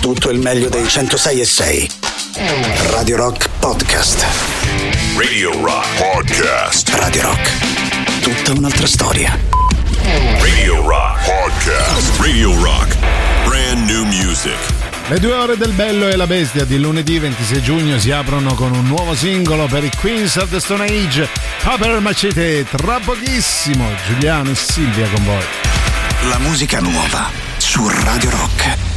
tutto il meglio dei 106 e 6. Radio Rock Podcast. Radio Rock Podcast. Radio Rock. Tutta un'altra storia. Radio Rock Podcast. Radio Rock. Brand new music. Le due ore del bello e la bestia di lunedì 26 giugno si aprono con un nuovo singolo per i Queens of the Stone Age, Paper Macete, tra pochissimo, Giuliano e Silvia con voi. La musica nuova su Radio Rock.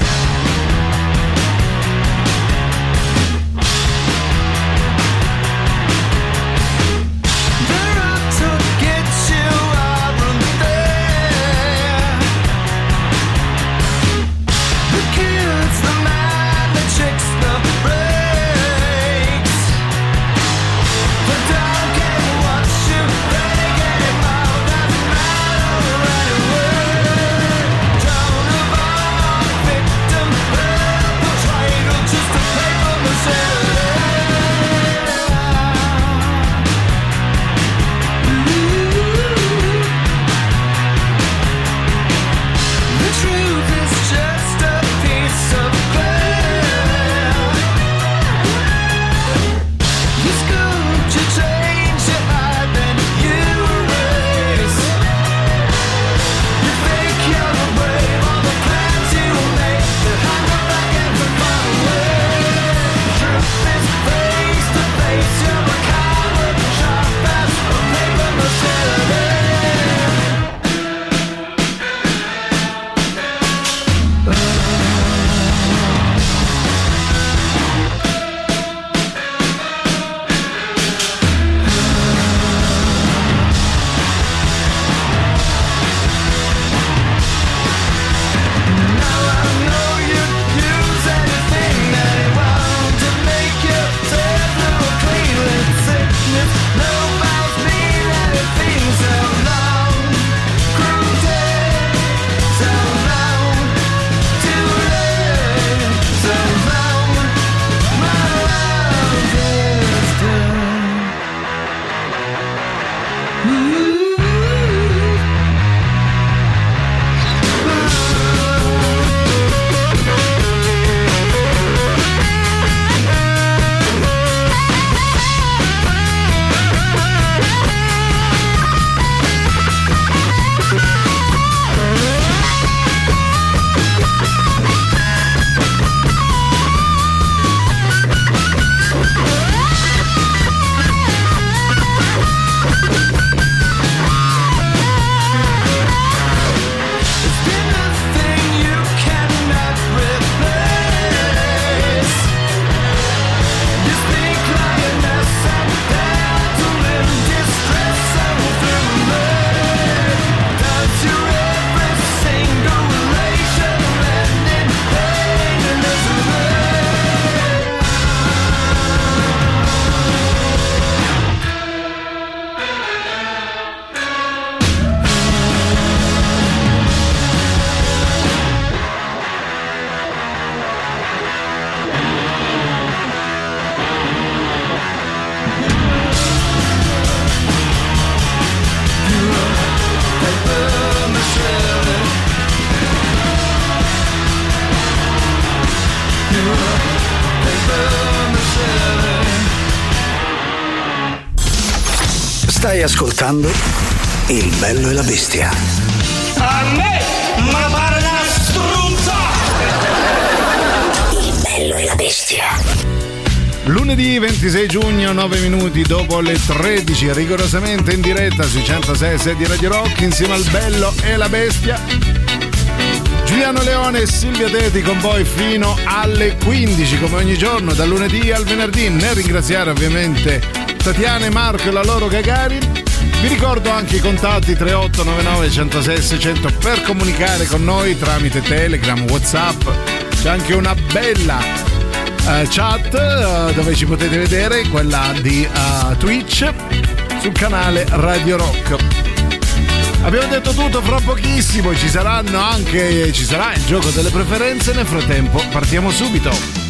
Ascoltando Il bello e la bestia. A me, ma pare una struzza! Il bello e la bestia. Lunedì 26 giugno, 9 minuti dopo le 13, rigorosamente in diretta sui 106 di Radio Rock insieme al bello e la bestia. Giuliano Leone e Silvia Teti con voi fino alle 15 come ogni giorno dal lunedì al venerdì. Nel ringraziare ovviamente Tatiana e Marco e la loro Gagarin. Vi ricordo anche i contatti 3899 106 600 per comunicare con noi tramite Telegram, Whatsapp. C'è anche una bella uh, chat uh, dove ci potete vedere, quella di uh, Twitch sul canale Radio Rock. Abbiamo detto tutto fra pochissimo, ci saranno anche ci sarà il gioco delle preferenze, nel frattempo partiamo subito.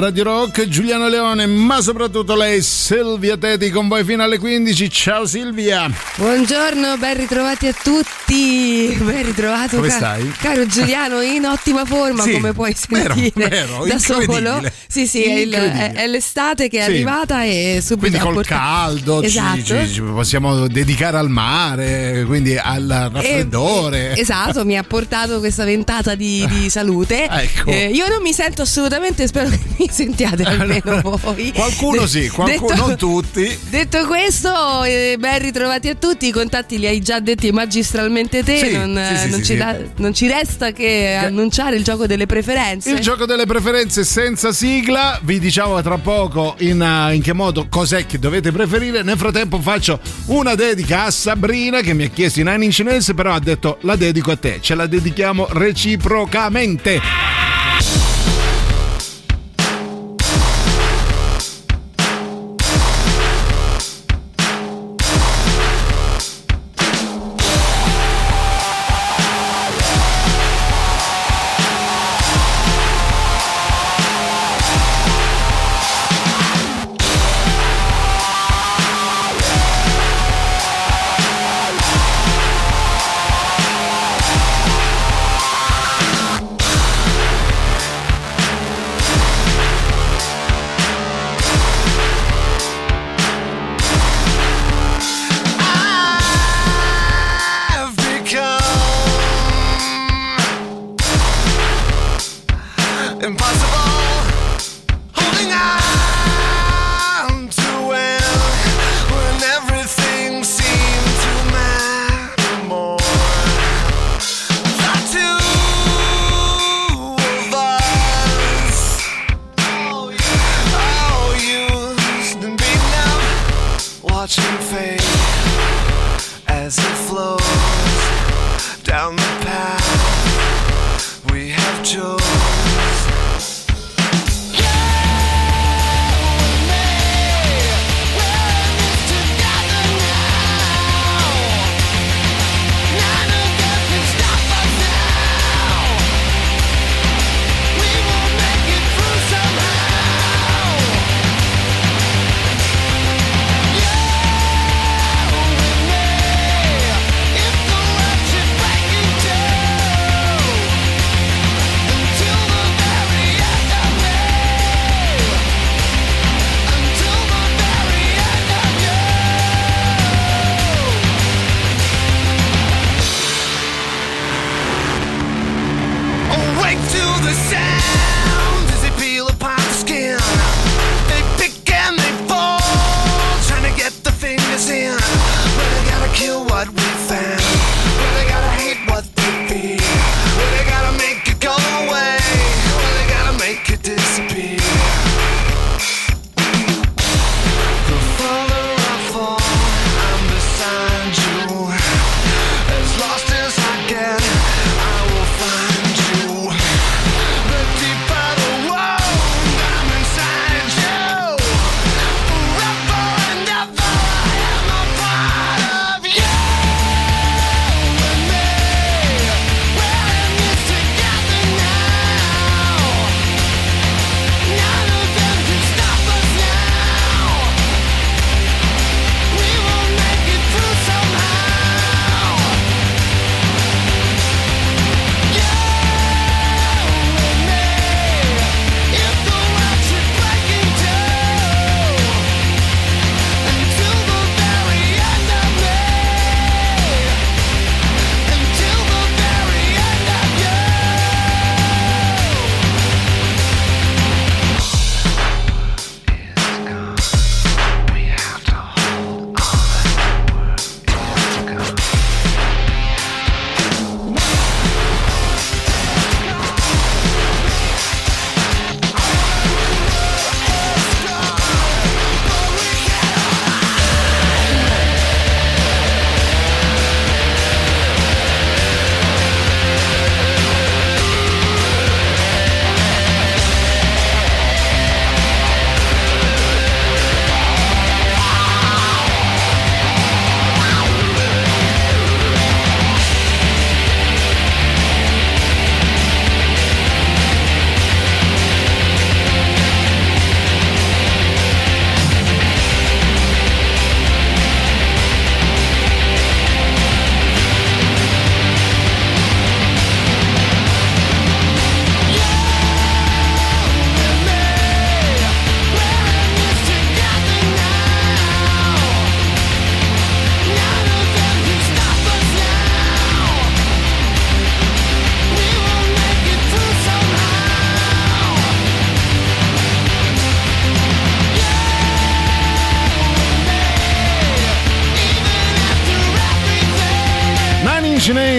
Radio Rock, Giuliano Leone, ma soprattutto lei, Silvia Teti, con voi fino alle 15. Ciao Silvia! Buongiorno, ben ritrovati a tutti. Ben ritrovato, Come ca- stai? caro Giuliano, in ottima forma, Sì, come puoi vero, sentire vero, da solo. Sì, sì, è, il- è- è l'estate che è Sì. arrivata e subito Quindi col portato- caldo ci- Esatto. ci, ci possiamo dedicare al mare, quindi al raffreddore. E- esatto, mi ha portato questa ventata di, di salute. Ecco. Eh, io non mi sento assolutamente, spero che mi sentiate almeno voi. Qualcuno De- sì, qualcuno, detto- non tutti. Detto questo, eh, ben ritrovati a tutti. I contatti li hai già detti magistralmente te. Sì, non, sì, non ci da- non ci resta che annunciare il gioco delle preferenze. Il gioco delle preferenze senza sigla, vi diciamo tra poco in, uh, in che modo cos'è che dovete preferire. Nel frattempo faccio una dedica a Sabrina che mi ha chiesto in Nine Inch Nails, però ha detto la dedico a te, ce la dedichiamo reciprocamente.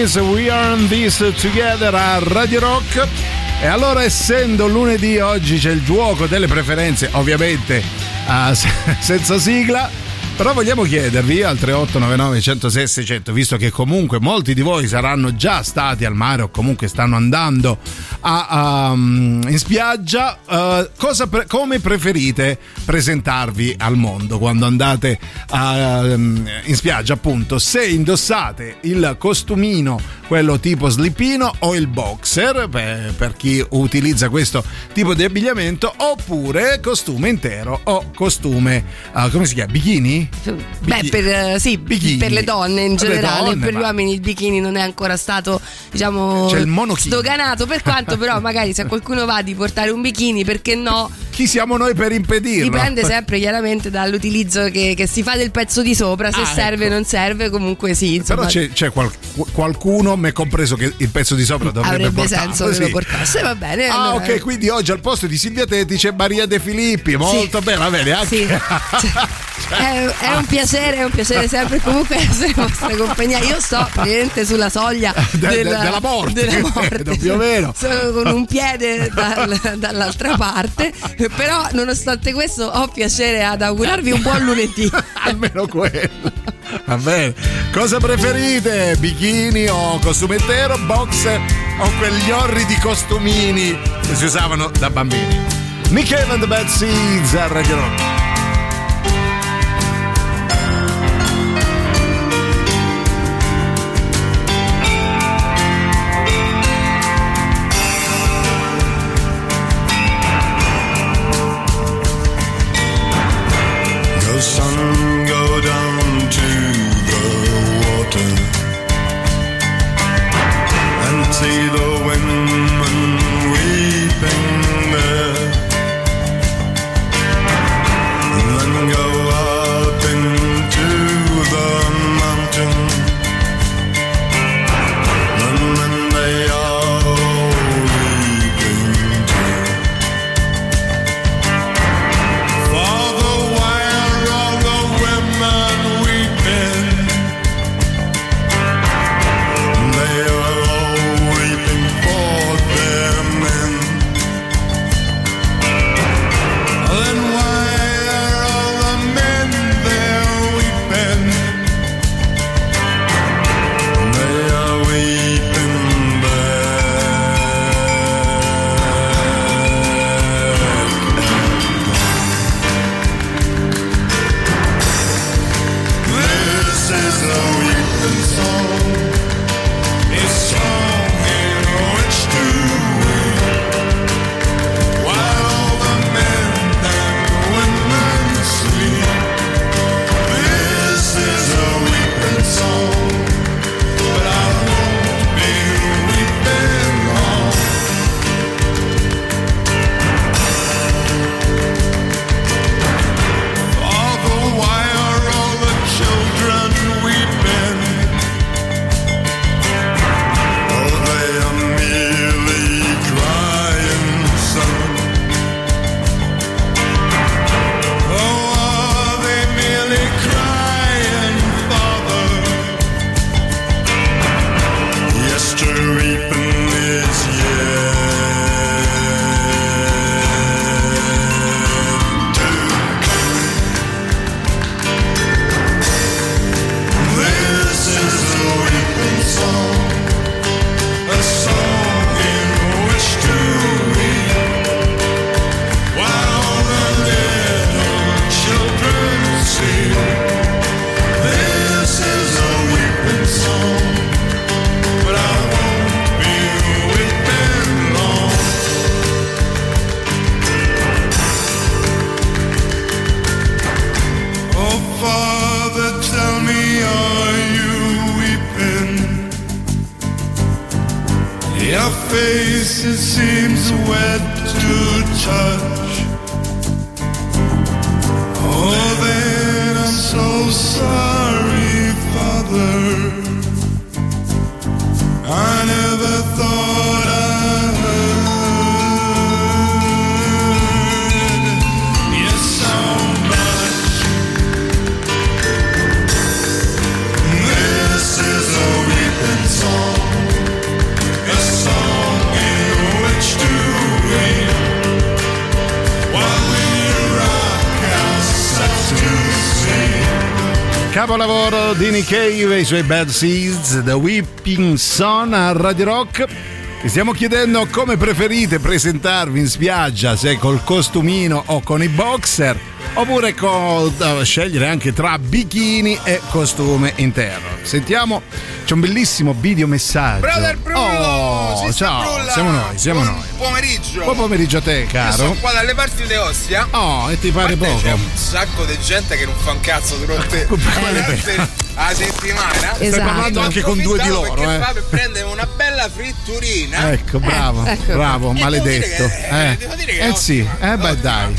Is We Are on This Together a Radio Rock. E allora, essendo lunedì, oggi c'è il gioco delle preferenze, ovviamente uh, senza sigla. Però vogliamo chiedervi al 3899 106 600, visto che comunque molti di voi saranno già stati al mare o comunque stanno andando a, um, in spiaggia, uh, pre- come preferite presentarvi al mondo quando andate a, um, in spiaggia? Appunto, se indossate il costumino, quello tipo slipino o il boxer, per, per chi utilizza questo tipo di abbigliamento, oppure costume intero o costume, uh, come si chiama? Bikini? Beh, per, sì, per, le donne in generale, donne, per gli uomini il bikini non è ancora stato, diciamo, C'è il sdoganato. Per quanto però, magari se qualcuno va di portare un bikini, perché no? Chi siamo noi per impedirlo? Dipende sempre chiaramente dall'utilizzo che, che si fa del pezzo di sopra, se Ah, serve o ecco. non serve, comunque sì. Insomma, Però c'è, c'è qual- qualcuno, me compreso, che il pezzo di sopra dovrebbe avrebbe portarlo, senso che sì. lo portasse, va bene. Ah, allora- ok, quindi oggi al posto di Silvia Tetti c'è Maria De Filippi. Molto bene, va bene. Anche... Sì. Cioè, è, è un piacere, è un piacere sempre comunque essere in vostra compagnia. Io sto praticamente sulla soglia De- de- della, della morte, della morte. più o meno. Sono con un piede dal- dall'altra parte, però nonostante questo ho piacere ad augurarvi un buon lunedì. Almeno quello. Va bene. Cosa preferite? Bikini o costume intero, boxer o quegli orridi costumini che si usavano da bambini? Cave and the Bad Seeds a Radio Rock. Father, tell me, are you weeping? Your face, it seems wet to touch. Oh, then I'm so sorry, Capolavoro di Nick Cave e i suoi Bad Seeds, The Whipping Son a Radio Rock. Vi stiamo chiedendo come preferite presentarvi in spiaggia, se col costumino o con i boxer, oppure con, da scegliere anche tra bikini e costume interno. Sentiamo, c'è un bellissimo video messaggio. Brother Bruno! Oh, Sister ciao, Brulla! siamo noi, siamo Buon noi. pomeriggio! Buon pomeriggio a te, Io caro. sono qua dalle parti di Ostia. Oh, e ti pare parte C'è poco? un sacco di gente che non fa un cazzo durante, durante a settimana. Stai Esatto. parlando anche con due di loro, perché eh. fa per prendere una bella fritturina. Ecco, bravo, ecco. bravo, E devo maledetto. dire che- Eh, devo dire che eh sì, eh beh dai,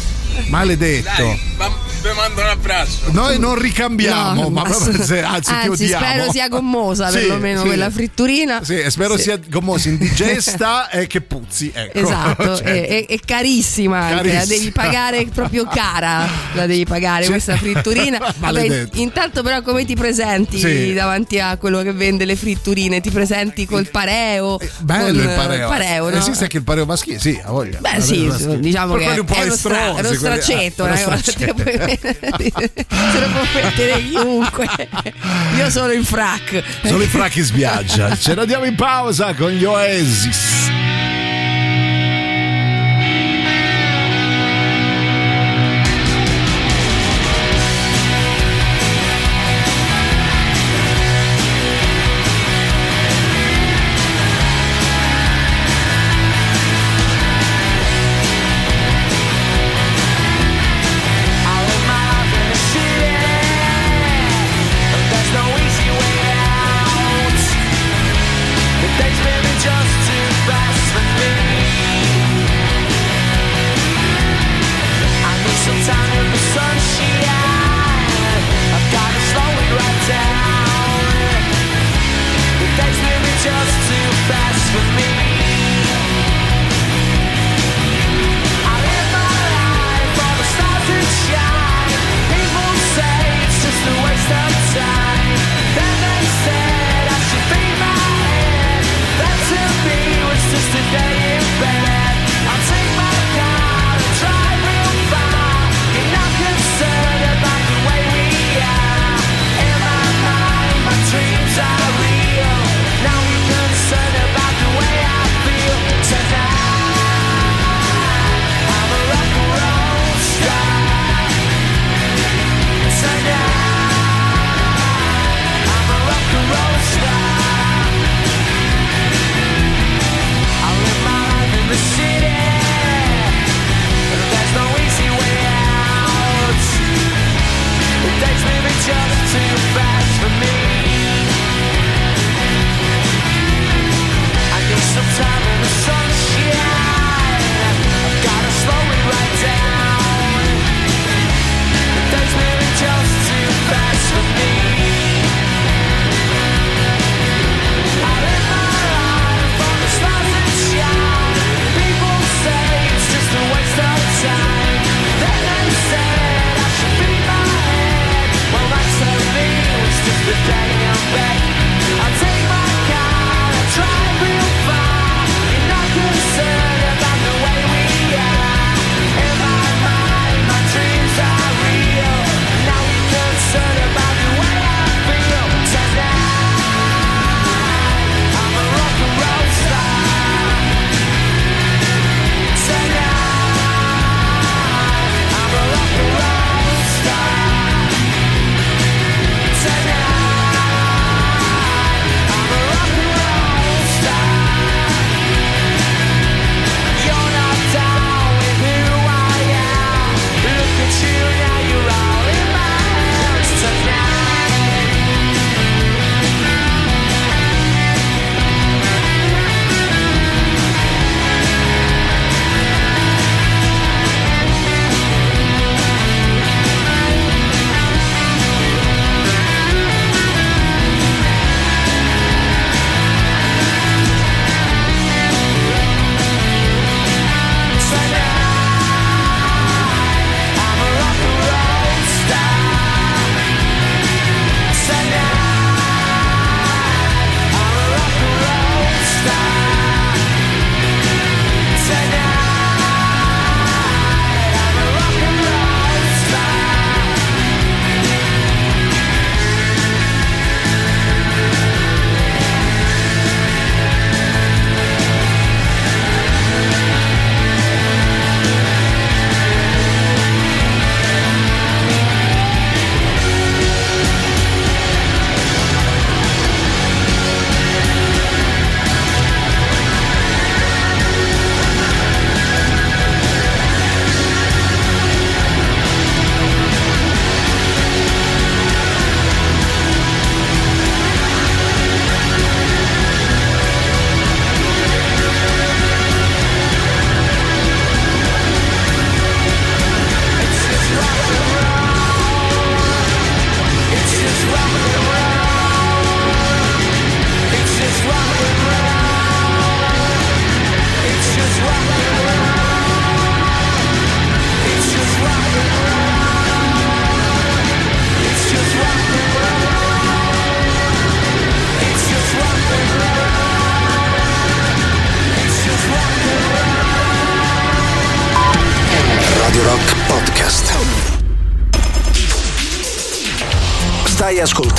maledetto. Dai, vi mando un abbraccio. Noi non ricambiamo, No, ma proprio se- anzi, anzi, odiamo. spero sia commosa Sì, perlomeno sì. quella fritturina. Sì, spero Sì. sia commosa, indigesta e che puzzi. Ecco. Esatto, Cioè, e, e- e carissima anche, la Carissima. devi pagare proprio cara, la devi pagare Sì. questa fritturina. Vabbè, intanto però come ti presenti Sì. davanti a quello che vende le fritturine? Ti presenti col pareo? Bello con, il eh, pareo. pareo, no? Esiste anche il pareo maschile? Sì, ha voglia. Beh sì, maschile. diciamo Per che quelli un po' è uno, stra- è uno quelli- ah, uno eh, guarda, straccetto. se lo può mettere chiunque. Io sono in frac. Solo i fracchi sbiaggia. Ce la diamo in pausa con gli Oasis.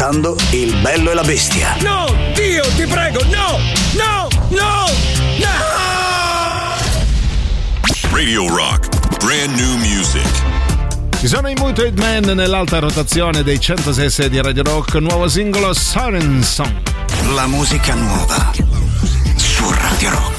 Ascoltando Il bello e la bestia. No, Dio, ti prego, no, no, no, no! Radio Rock. Brand new music. Ci sono i Muted Man nell'alta rotazione dei 106 di Radio Rock, nuovo singolo Siren Song. La musica nuova su Radio Rock.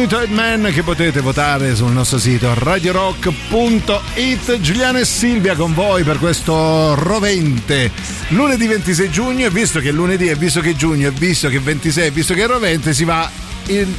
Son, i Muted Man che potete votare sul nostro sito radiorock.it. Giuliano e Silvia con voi per questo rovente lunedì 26 giugno. E visto che è lunedì, e visto che giugno, e visto che è 26, e visto che è rovente, si va in,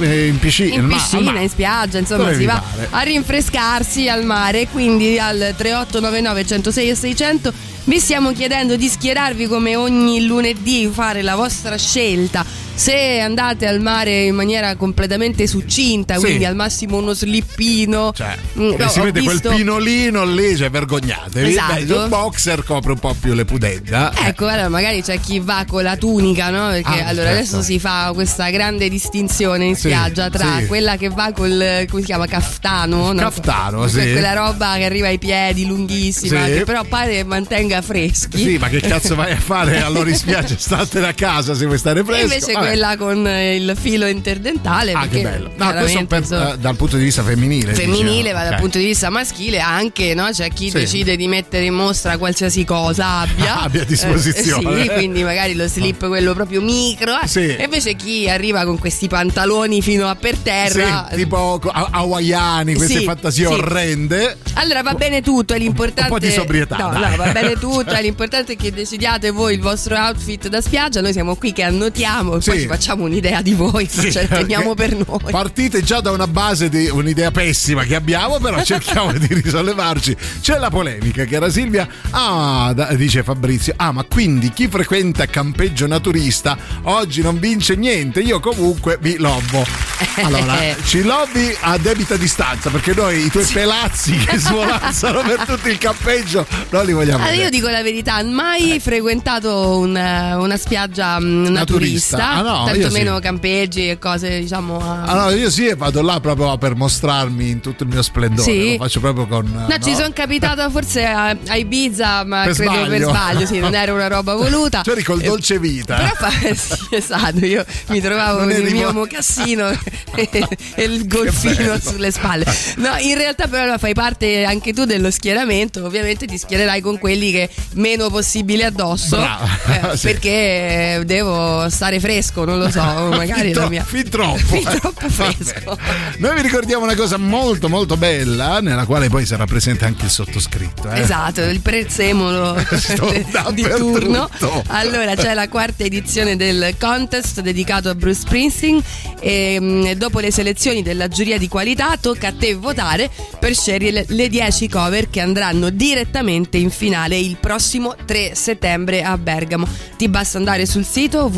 eh, in piscina. in ma- piscina, mare. in spiaggia, insomma, si va a rinfrescarsi al mare. Quindi al 3899 106 e 600 vi stiamo chiedendo di schierarvi come ogni lunedì, fare la vostra scelta. Se andate al mare in maniera completamente succinta, Sì. quindi al massimo uno slippino. Cioè, Mm, no, si vede visto- quel pinolino lì, cioè vergognatevi. Esatto. Beh, il boxer copre un po' più le pudenda. Ecco, allora magari c'è chi va con la tunica, no? Perché Ah, allora certo. adesso si fa questa grande distinzione in Sì, spiaggia tra sì. quella che va col come si chiama caftano, no? Caftano, Que- sì. Quella roba che arriva ai piedi, lunghissima, che però pare che mantenga freschi. Sì, ma che cazzo vai a fare allora in spiaggia? Statene a casa se vuoi stare fresco. Quella con eh, il filo interdentale. Ah, che bello. No, questo per- insomma, eh, dal punto di vista femminile. femminile, ma dal Ok. punto di vista maschile anche, no? C'è chi Sì. decide di mettere in mostra qualsiasi cosa abbia. Abbia a disposizione. Eh, sì, quindi magari lo slip quello proprio micro. eh. Sì. E invece chi arriva con questi pantaloni fino a per terra. Sì, tipo ha- hawaiani, queste fantasie orrende. Allora va bene tutto, è l'importante. Un po' di sobrietà, No, no, va bene tutto, è l'importante è che decidiate voi il vostro outfit da spiaggia. Noi siamo qui che annotiamo, Sì. Poi ci facciamo un'idea di voi, Sì, la teniamo per noi. Partite già da una base di un'idea pessima che abbiamo, però cerchiamo di risollevarci. C'è la polemica, cara Silvia. Ah, da- dice Fabrizio. Ah, ma quindi chi frequenta campeggio naturista oggi non vince niente. Io comunque vi lobbo. Allora, ci lobby a debita distanza perché noi i tuoi pelazzi che svolazzano per tutto il campeggio non li vogliamo Allora, io dico la verità, mai frequentato un- una spiaggia mm, Naturista. naturista, Ah, no, io tanto sì. campeggi e cose diciamo... a- Allora, io sì, vado là proprio per mostrarmi in tutto il mio splendore. Sì. Lo faccio proprio con. No, ci sono capitata forse a, a Ibiza, ma Per credo per sbaglio. sbaglio, sì, non era una roba voluta. Eri col Eh, dolce vita. Però fa, sì, esatto, io mi trovavo con il mio mo- mocassino e, e il golfino sulle spalle. No, in realtà però fai parte anche tu dello schieramento, ovviamente ti schiererai con quelli che meno possibile addosso, eh, sì. perché devo stare fresco, non lo so, magari fin, la tro- mia... fin troppo. Fin troppo Vabbè. fresco. Noi vi ricordiamo una cosa molto molto bella, nella quale poi sarà presente anche il sottoscritto. eh. Esatto, il prezzemolo di turno. Allora c'è la quarta edizione del contest dedicato a Bruce Springsteen e mh, dopo le selezioni della giuria di qualità tocca a te votare per scegliere le 10 cover che andranno direttamente in finale il prossimo 3 settembre a Bergamo. Ti basta andare sul sito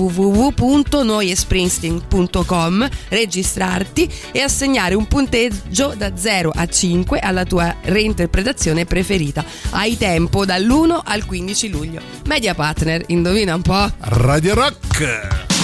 www.noiespringsteen.com, registrarti e assegnare un punteggio da 0 a 5 alla tua reinterpretazione preferita. Hai tempo dall'1 al 15 luglio. Media Partner, indovina un po'? Radio Rock.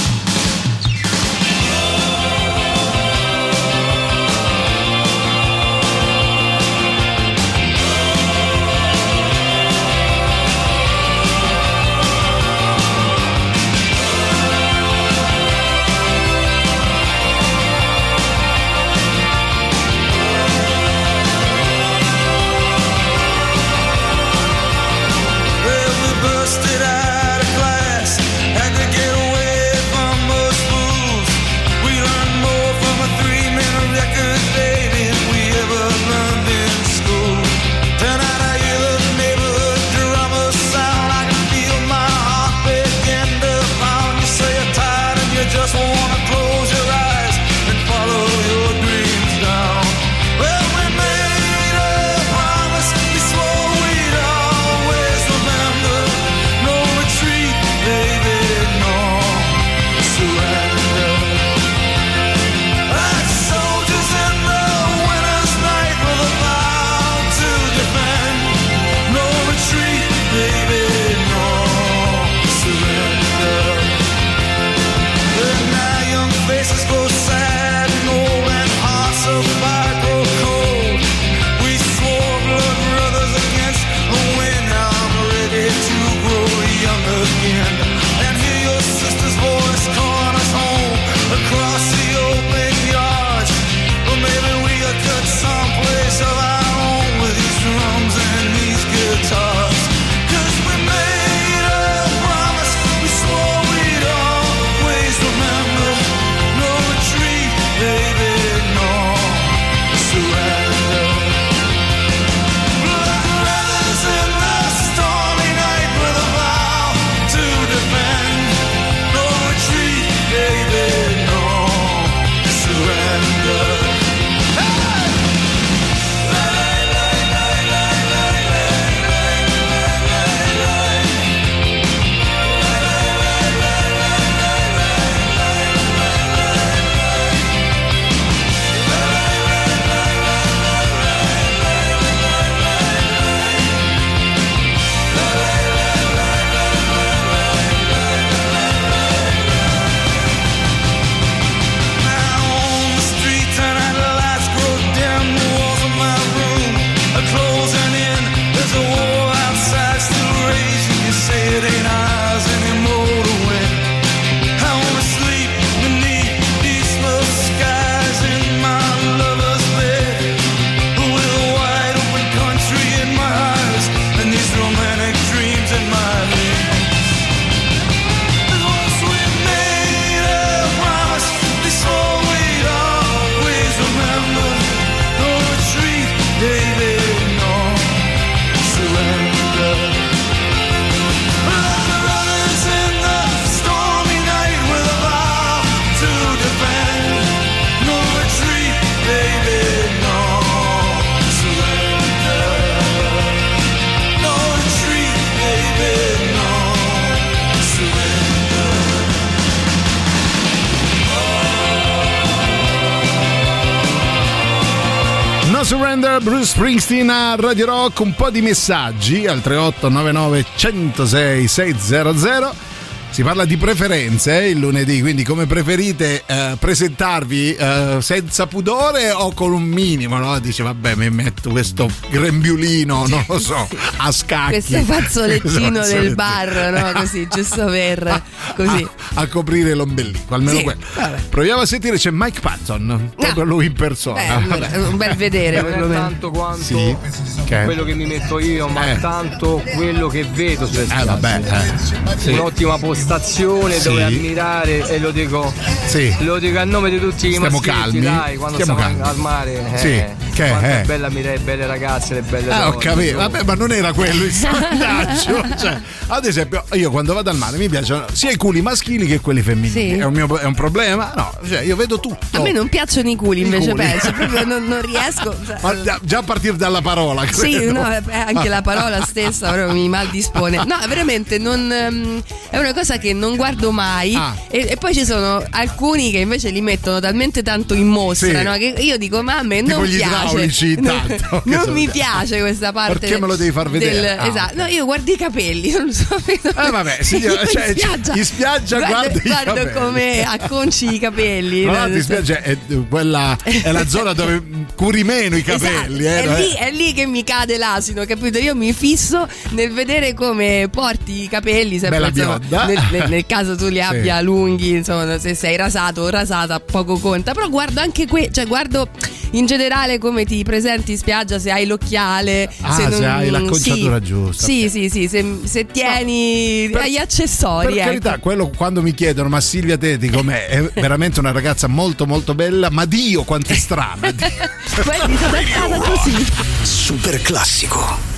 Springsteen a Radio Rock, un po' di messaggi al 3899 106 600. Si parla di preferenze eh, il lunedì, quindi come preferite eh, presentarvi eh, senza pudore o con un minimo, no? Dice vabbè mi metto questo grembiulino, non lo so, a scacchi. Questo fazzolettino Questo del bar, no? Così, giusto per così. A, a coprire l'ombelico, almeno Sì, quello. vabbè. Proviamo a sentire, c'è Mike Patton, proprio lui in persona. Beh, un bel vedere, non tanto quanto Sì, che- quello che mi metto io, ma Eh. tanto quello che vedo sulle Eh vabbè, eh. Sì. Un'ottima postazione Sì. dove ammirare e lo dico, Sì. lo dico a nome di tutti i maschietti, calmi? dai, quando Stiamo stiamo calmi. al mare. Eh, Sì, che quanto è? è bella le belle ragazze, le belle Ah, ho donne, capito, insomma. vabbè, ma non era quello il sondaggio. cioè, ad esempio, io quando vado al mare mi piacciono sia i culi maschili che quelli femminili. Sì. È, un mio- è un problema? No, cioè, io vedo tutto. A me non piacciono i culi, I invece culi. penso, proprio non, non riesco. cioè, Ma già- già a partire dalla parola. Sì, credo. no, eh, anche la parola stessa mi mal dispone. No, veramente non, ehm, è una cosa che non guardo mai. Ah. E, e poi ci sono alcuni che invece li mettono talmente tanto in mostra, Sì. no, che io dico, ma a me non gli piace. tanto, non mi piace questa parte. Perché me lo devi far vedere? del- Ah, esatto. No, io guardo i capelli, non so. Eh, vabbè, signora, Io cioè, in spiaggia, in spiaggia guarda i guardo capelli. come acconci i capelli. No? in spiaggia è, quella, è la zona dove curi meno i capelli. Esatto, eh, è, lì, è lì che mi cade l'asino, capito? Io mi fisso nel vedere come porti i capelli, sempre insomma, nel, nel- nel caso tu li Sì. abbia lunghi, insomma, se sei rasato o rasata, poco conta. Però guardo anche que, cioè guardo in generale come ti presenti in spiaggia, se hai l'occhiale, Ah, se, se non- hai l'acconciatura sì, giusta, Sì, ok. sì, sì, se, se tieni per- agli accessori. Per ecco. carità, quello quando mi chiedono, ma Silvia Teti com'è? È veramente una ragazza molto molto bella, ma Dio quanto è strana. Guardi, sono stata così. Super classico.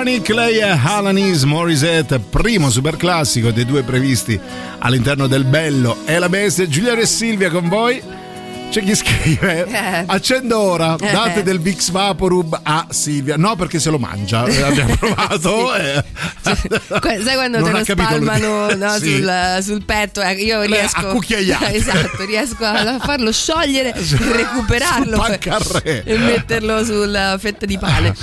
Ironic lei è Alanis Morissette, primo super classico dei due previsti all'interno del Bello e la Bestia. Giulia e Silvia con voi. C'è chi scrive: Eh. Accendo ora, Eh. date del Vix Vaporub a Silvia. No, perché se lo mangia. eh, Abbiamo provato. eh. Que- Sai quando Non te lo spalmano no, Sì. sul, sul petto? eh, io riesco a cucchiaiate. esatto, riesco a farlo sciogliere, recuperarlo e metterlo sulla fetta di pane.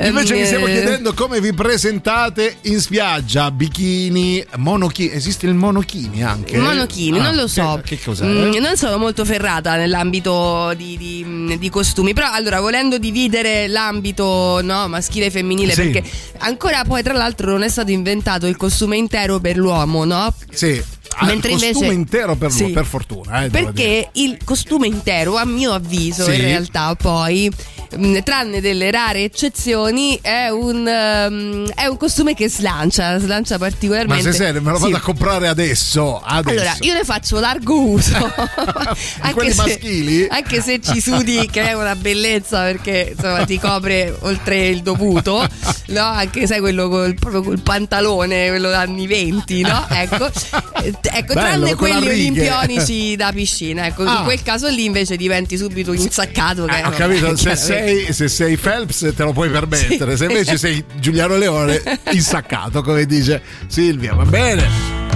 Invece vi stiamo eh, chiedendo come vi presentate in spiaggia, bikini, monochini. Esiste il monochini anche? Monochini, Ah, non lo so. Che, che cos'è? Mm, non sono molto ferrata nell'ambito di, di- di costumi, però allora volendo dividere l'ambito no, maschile e femminile, Sì. perché ancora poi tra l'altro non è stato inventato il costume intero per l'uomo, no? Sì. Ah, Mentre il costume invece- intero per, Sì. per fortuna. eh. Perché il costume intero, a mio avviso, Sì. in realtà poi, mh, tranne delle rare eccezioni, è un, ehm, è un costume che slancia, slancia Ma particolarmente. se serio, me lo vado Sì. a comprare adesso. adesso. Allora, io ne faccio largo uso. quelli se, maschili? Anche se ci sudi, che è una bellezza perché insomma ti copre oltre il dovuto, no? Anche sai quello col, proprio col pantalone, quello anni 20, no? Ecco, ecco Bello, tranne quelli olimpionici da piscina. Ecco, Ah. in quel caso lì invece diventi subito insaccato. Che Eh, ho capito, se sei, se sei Phelps te lo puoi permettere, se invece sei Giuliano Leone insaccato, come dice Silvia, va bene.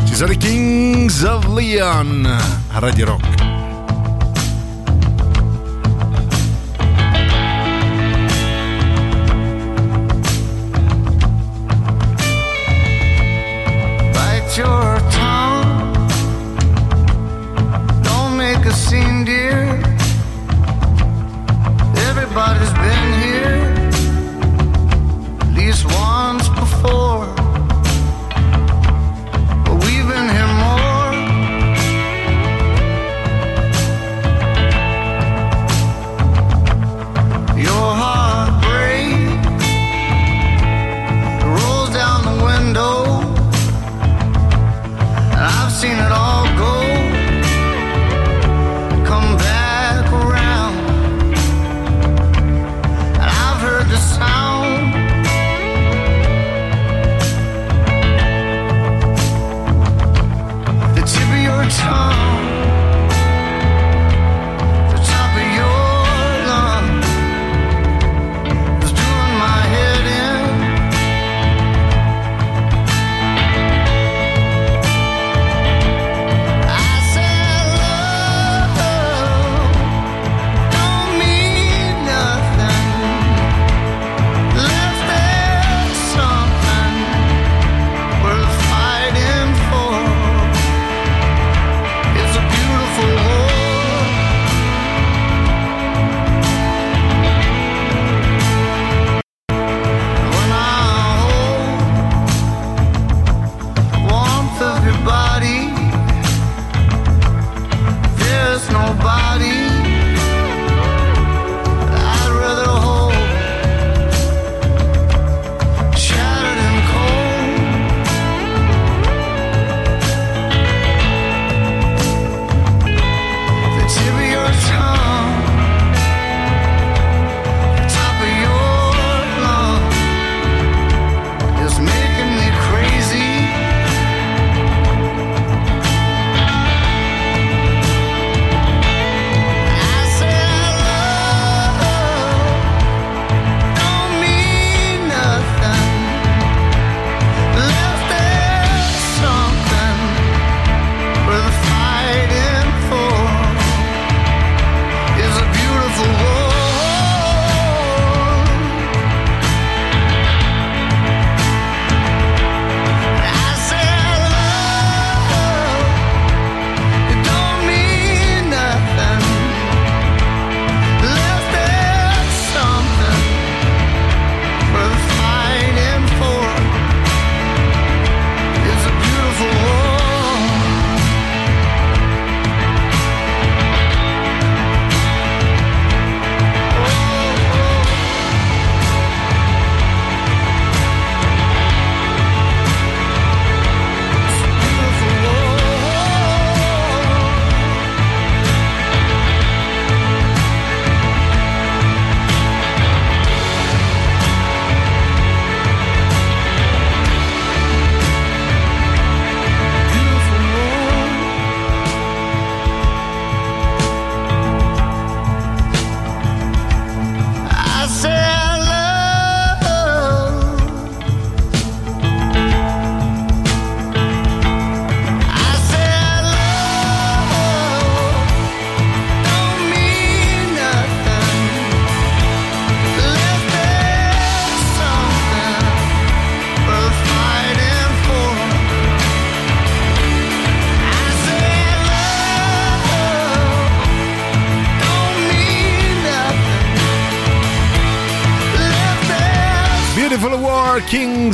Ci sono i Kings of Leon a Radio Rock.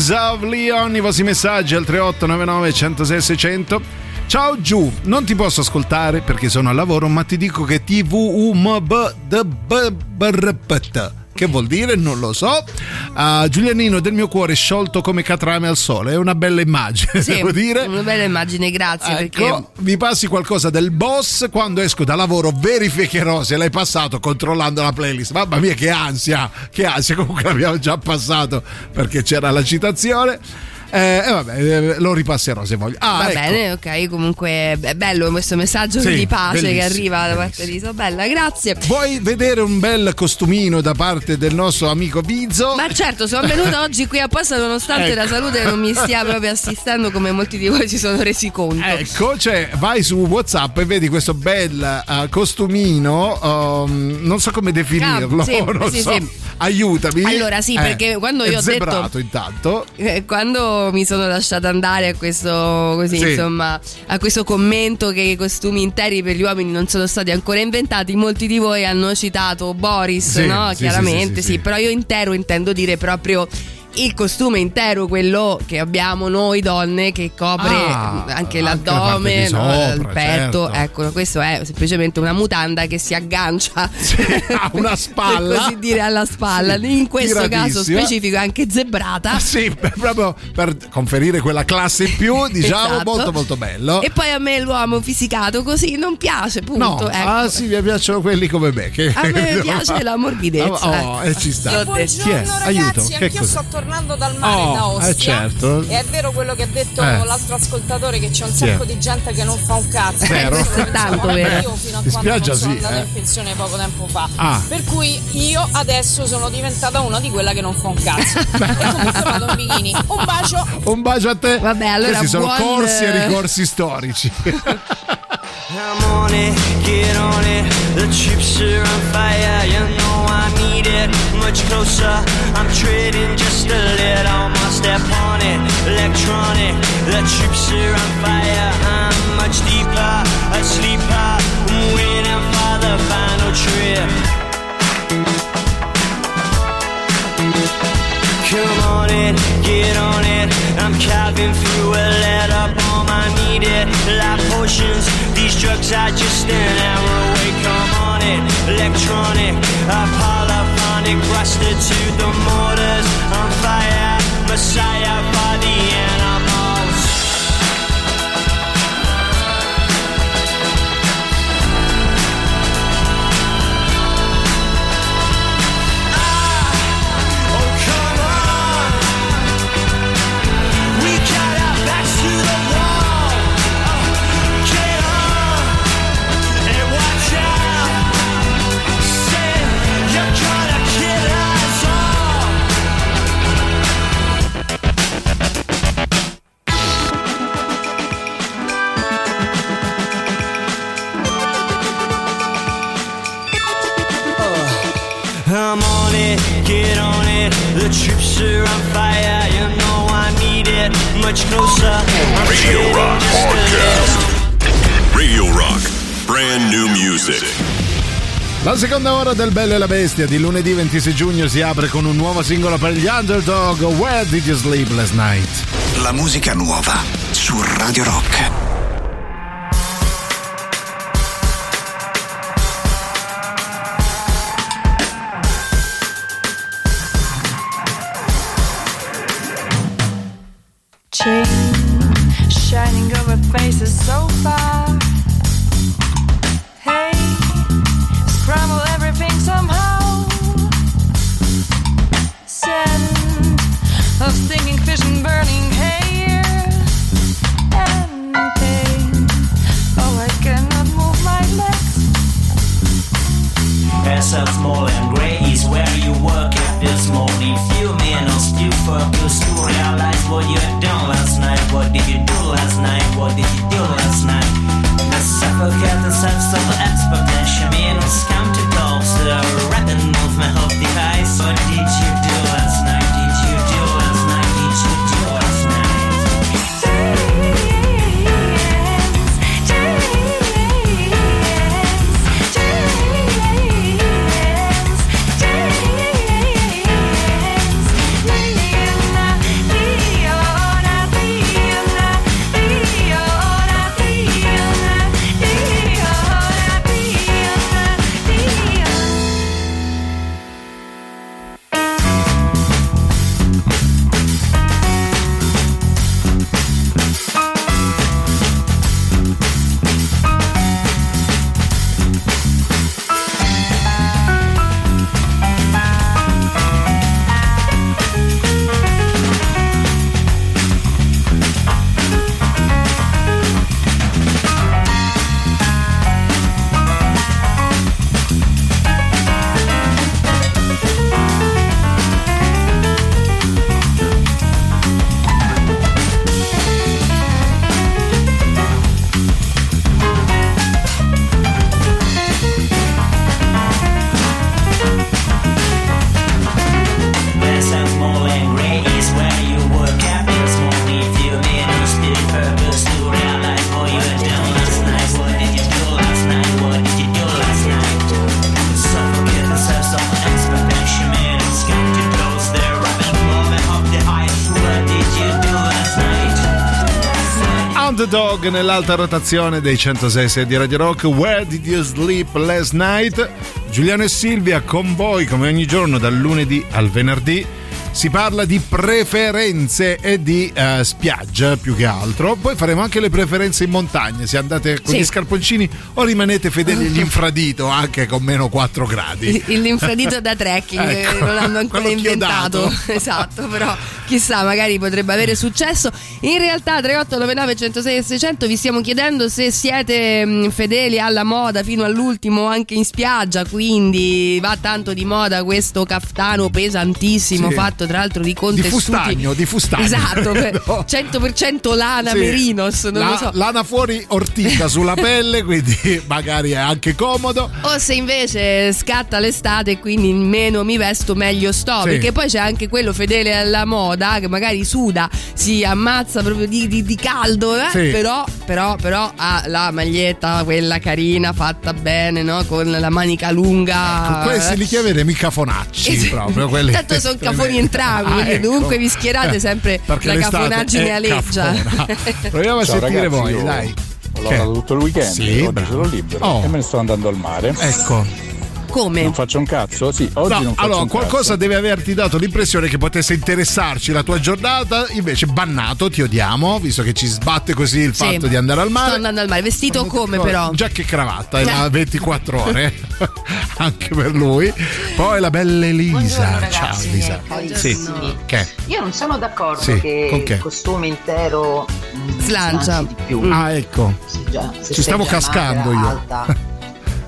Kings of Leon. I vostri messaggi al 3899 106 600. Ciao giù, non ti posso ascoltare perché sono al lavoro, ma ti dico che TVUMB che vuol dire? Non lo so. Ah, Giulianino del mio cuore sciolto come catrame al sole, è una bella immagine, Sì, devo dire. una bella immagine, grazie. perché Ecco, vi passi qualcosa del boss quando esco da lavoro verificherò se l'hai passato controllando la playlist mamma mia che ansia che ansia comunque l'abbiamo già passato perché c'era la citazione eh, e vabbè eh, lo ripasserò se voglio ah, Va ecco. bene, ok, comunque è bello questo messaggio Sì, di pace che arriva da parte di Isabella, grazie. vuoi vedere un bel costumino da parte del nostro amico Bizzo Ma certo, sono venuta oggi qui apposta nonostante Ecco. la salute non mi stia proprio assistendo come molti di voi si sono resi conto. Ecco, cioè vai su WhatsApp e vedi questo bel eh, costumino, um, non so come definirlo, Ah, sì, non sì, so. aiutami. Allora, sì, perché quando io ho detto- intanto. Eh, Quando mi sono lasciata andare a questo, così, Sì. insomma, a questo commento che i costumi interi per gli uomini non sono stati ancora inventati, molti di voi hanno citato Boris, Sì, no? Chiaramente, sì. però io intero intendo dire proprio il costume intero, quello che abbiamo noi donne, che copre Ah, anche anche la l'addome, di no, sopra, il petto. certo. Ecco, questo è semplicemente una mutanda che si aggancia ha una spalla. per così dire alla spalla. Sì, In questo caso specifico è anche zebrata. Sì, proprio per conferire quella classe in più, diciamo, Esatto. molto molto bello. E poi a me l'uomo fisicato così non piace, punto. No, ecco. ah sì, mi piacciono quelli come me. Che, A me piace la morbidezza. Oh, e ci sta. Detto. Chi è? Buongiorno Aiuto. ragazzi, Che anch'io cos'è? sto tornando dal mare Oh, da Ostia. eh, certo. E è vero quello che ha detto Eh. l'altro ascoltatore che c'è un sacco è? di gente che non fa un cazzo. Vero. Questo lo Tanto pensavo vero. Io fino a In quando spiaggia non sono sì, andata eh. in pensione poco tempo fa. Ah. Per cui io adesso sono diventata una di quella che non fa un cazzo. e comunque vado in bikini. Un bacio. Un bacio a te. Vabbè, allora Questi sono corsi e ricorsi storici. I'm on it, get on it. The chips are on fire, you know I need it. Much closer, I'm trading just a little more. Step on it, electronic. The chips are on fire, I'm much deeper, a sleeper. I'm waiting for the final trip. Come on in, get on it. I'm carving through a letter bomb. I need it. Like potions, these drugs are just an hour away. Come on in, electronic, a polyphonic, rusted to the mortars. On fire, messiah for it. The troops are on fire, you know I need it. Much closer. I'm Radio Rock Podcast. Radio Rock. Brand new music. La seconda ora del Bello e la Bestia di lunedì 26 giugno si apre con un nuovo singolo per gli Underdog, Where Did You Sleep Last Night? La musica nuova su Radio Rock. Shining over faces so far. Dog nell'alta rotazione dei 106 di Radio Rock. Where did you sleep last night? Giuliano e Silvia con voi come ogni giorno dal lunedì al venerdì. Si parla di preferenze e di eh, spiaggia più che altro. Poi faremo anche le preferenze in montagna. Se andate con Sì. gli scarponcini o rimanete fedeli all'infradito anche con meno 4 gradi. L'infradito da trekking Ecco, eh, non l'hanno ancora inventato. chiodato. esatto, però chissà, magari potrebbe avere successo. In realtà 3899 106 e 600 vi stiamo chiedendo se siete mh, fedeli alla moda fino all'ultimo anche in spiaggia, quindi va tanto di moda questo caftano pesantissimo Sì. fatto tra l'altro di Di contessuti. fustagno, di fustagno. Esatto, No. 100% lana Sì. merinos, non La- lo so. Lana fuori ortica sulla pelle, quindi magari è anche comodo. O se invece scatta l'estate quindi meno mi vesto meglio sto. Sì. Perché poi c'è anche quello fedele alla moda che magari suda, si ammazza proprio di, di- di caldo, eh? Sì. però, però, però ha la maglietta, quella carina, fatta bene, no? con la manica lunga. Questi eh. li chiameremo i cafonacci sì. proprio. Quelli, Tanto sono cafoni entrambi, Ah, ecco. dovunque vi schierate sempre perché la cafonaggine aleggia. cafona. Proviamo a Ciao, sentire ragazzi, voi, io dai. Ho lavorato tutto il weekend, Sì, oggi sono libero Oh. e me ne sto andando al mare. Ecco. Come? Non faccio un cazzo? Sì, oggi No, non faccio allora, un qualcosa cazzo. deve averti dato l'impressione che potesse interessarci la tua giornata, invece bannato, ti odiamo, visto che ci sbatte così il Sì. fatto di andare al Sto mare. andando al mare, vestito come però? Giacca e cravatta, è da 24 ore, anche per lui. Poi la bella Elisa. Buongiorno, ragazzi. Ciao Elisa. Sì. Che? Io non sono d'accordo Sì, che con che? il costume intero mm, Slancia. slanci di più. Ah, ecco. Se già- Ci stavo cascando magra, io. alta,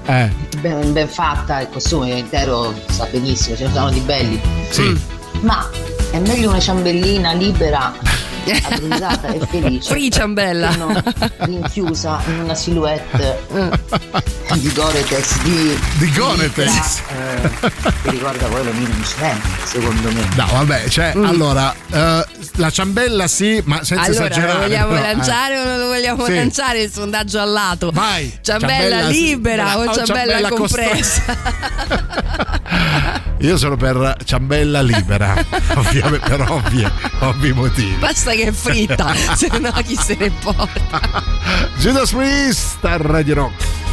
Eh, ben, ben fatta, il costume intero sa benissimo, ce ne sono di belli. sì. Ma è meglio una ciambellina libera, abbronzata e felice. Free ciambella. rinchiusa in una silhouette di Gore-Tex di, Di Gore-Tex. eh, che ricorda poi lo Michelin, secondo me. No, vabbè, cioè, Mm. allora, eh, la ciambella sì, ma senza allora, esagerare. lo vogliamo però, eh. lanciare o non lo vogliamo Sì. lanciare il sondaggio al lato? Vai! Ciambella, ciambella libera libera o o ciambella, ciambella compressa? Io sono per ciambella libera, ovviamente, per ovvie, ovvi motivi. Basta che è fritta, se no chi se ne importa. Judas Priest a Radio Rock.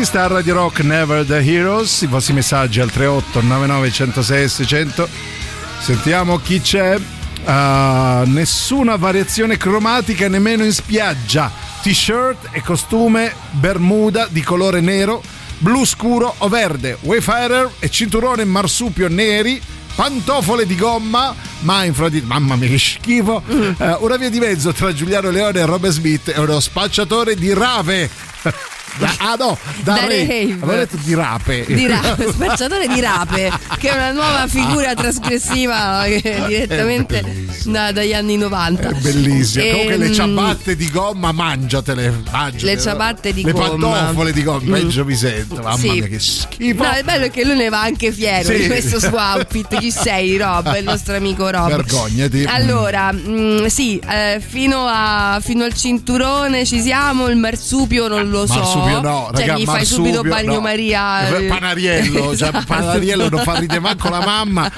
A Radio Rock Never the Heroes. I vostri messaggi al 38 99 106 600. Sentiamo chi c'è. Ah, nessuna variazione cromatica nemmeno in spiaggia. T-shirt e costume bermuda di colore nero, blu scuro o verde, Wayfarer e cinturone marsupio neri, pantofole di gomma, ma infradito, mamma mia che schifo, Eh, una via di mezzo tra Giuliano Leone e Robert Smith e uno spacciatore di rave. Da- ah no, da, Da rave. rave. Avevo detto di rape. Di rape, spacciatore di rape, che è una nuova figura trasgressiva direttamente da- dagli anni 90. È bellissimo. Comunque le Ehm, ciabatte di gomma, mangiatele. mangiatele. Le ciabatte di le gomma. pantofole di gomma. Mm. Peggio mi sento. Mamma Sì. mia, che schifo. No, il bello è che lui ne va anche fiero Sì. di questo suo outfit. Chi sei, Rob? Il nostro amico Rob. Vergognati. Allora, mm, sì, eh, fino, a- fino al cinturone ci siamo. Il marsupio non lo so. Marsupio no, cioè, raga, mi fai marsupio, subito bagno no. Eh, Panariello, cioè, Esatto. Panariello non fa ridere manco la mamma.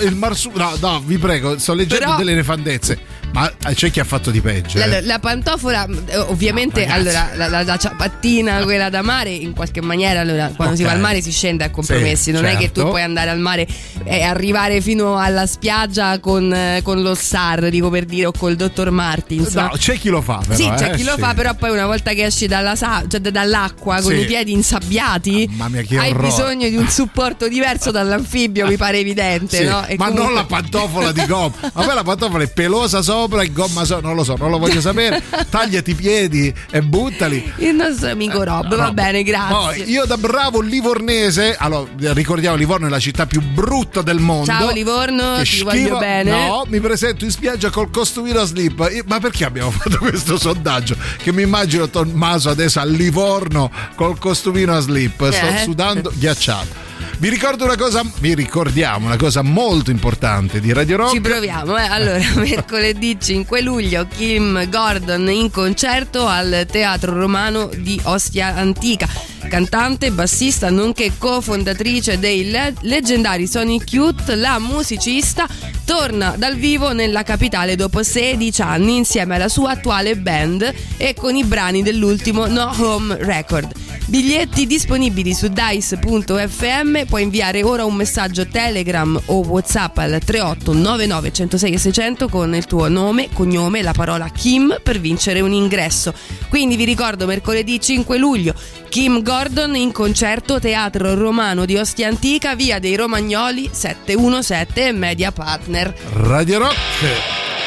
Il marsupio, no, no, vi prego, sto leggendo Però- delle nefandezze. Ma c'è chi ha fatto di peggio. La, eh. la pantofola, eh, ovviamente, No, allora la, la- la ciabattina, quella da mare, in qualche maniera, allora, quando si Ok. va al mare si scende a compromessi. Sì, non è che tu certo. puoi andare al mare e arrivare fino alla spiaggia con, eh, con lo SAR, dico per dire, o col dottor Martins. No, c'è chi lo fa, però. sì, c'è eh, chi lo sì. fa, però poi una volta che esci dalla cioè da- dall'acqua con Sì. i piedi insabbiati, mia, hai orrore. bisogno di un supporto diverso dall'anfibio, mi pare evidente, no? Ma non comunque- la pantofola di gomma. A me la pantofola è pelosa sopra e gomma sopra. Non lo so, non lo voglio sapere. Tagliati i piedi e buttali. Il nostro amico Rob, va Rob. bene, grazie. Poi io da bravo livornese, allora ricordiamo Livorno è la città più brutta del mondo. Ciao Livorno, Che ti schifo. voglio bene. No, mi presento in spiaggia col costumino a slip. Ma perché abbiamo fatto questo sondaggio? Che mi immagino Tommaso adesso a Livorno col costumino a slip, sto Eh. sudando ghiacciato. Vi ricordo una cosa, vi ricordiamo una cosa molto importante di Radio Rock. Ci proviamo, eh. Allora, mercoledì 5 luglio Kim Gordon in concerto al Teatro Romano di Ostia Antica. Cantante, bassista, nonché cofondatrice dei le- leggendari Sonic Youth, la musicista torna dal vivo nella capitale dopo 16 anni insieme alla sua attuale band e con i brani dell'ultimo No Home Record. Biglietti disponibili su dice.fm, puoi inviare ora un messaggio Telegram o WhatsApp al 38 99 106 e 600 con il tuo nome, cognome e la parola Kim per vincere un ingresso. Quindi vi ricordo mercoledì 5 luglio Kim Gordon in concerto Teatro Romano di Ostia Antica, via dei Romagnoli 717 Media Partner. Radio Rock.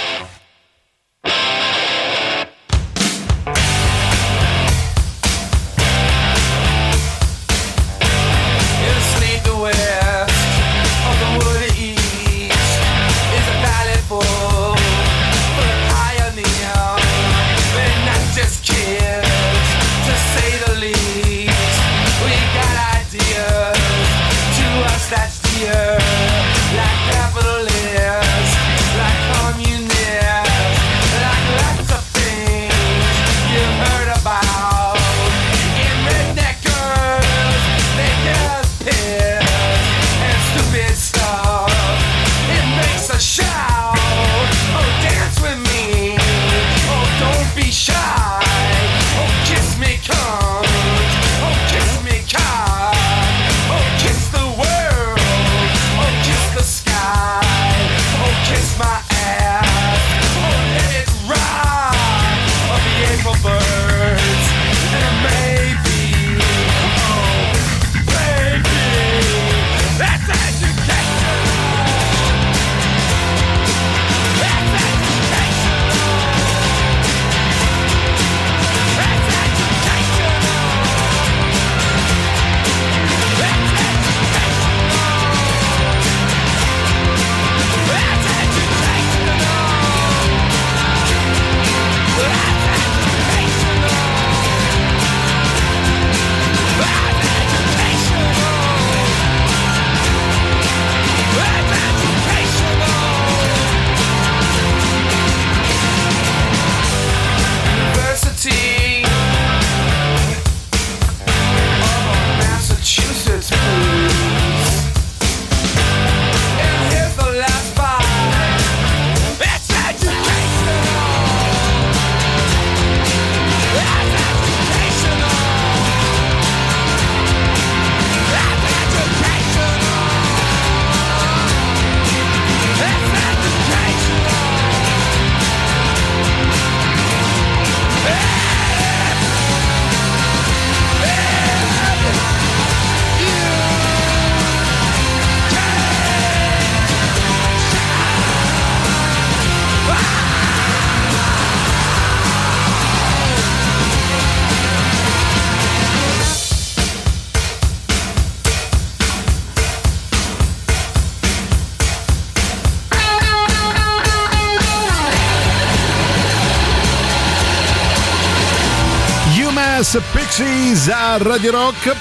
Radio Rock.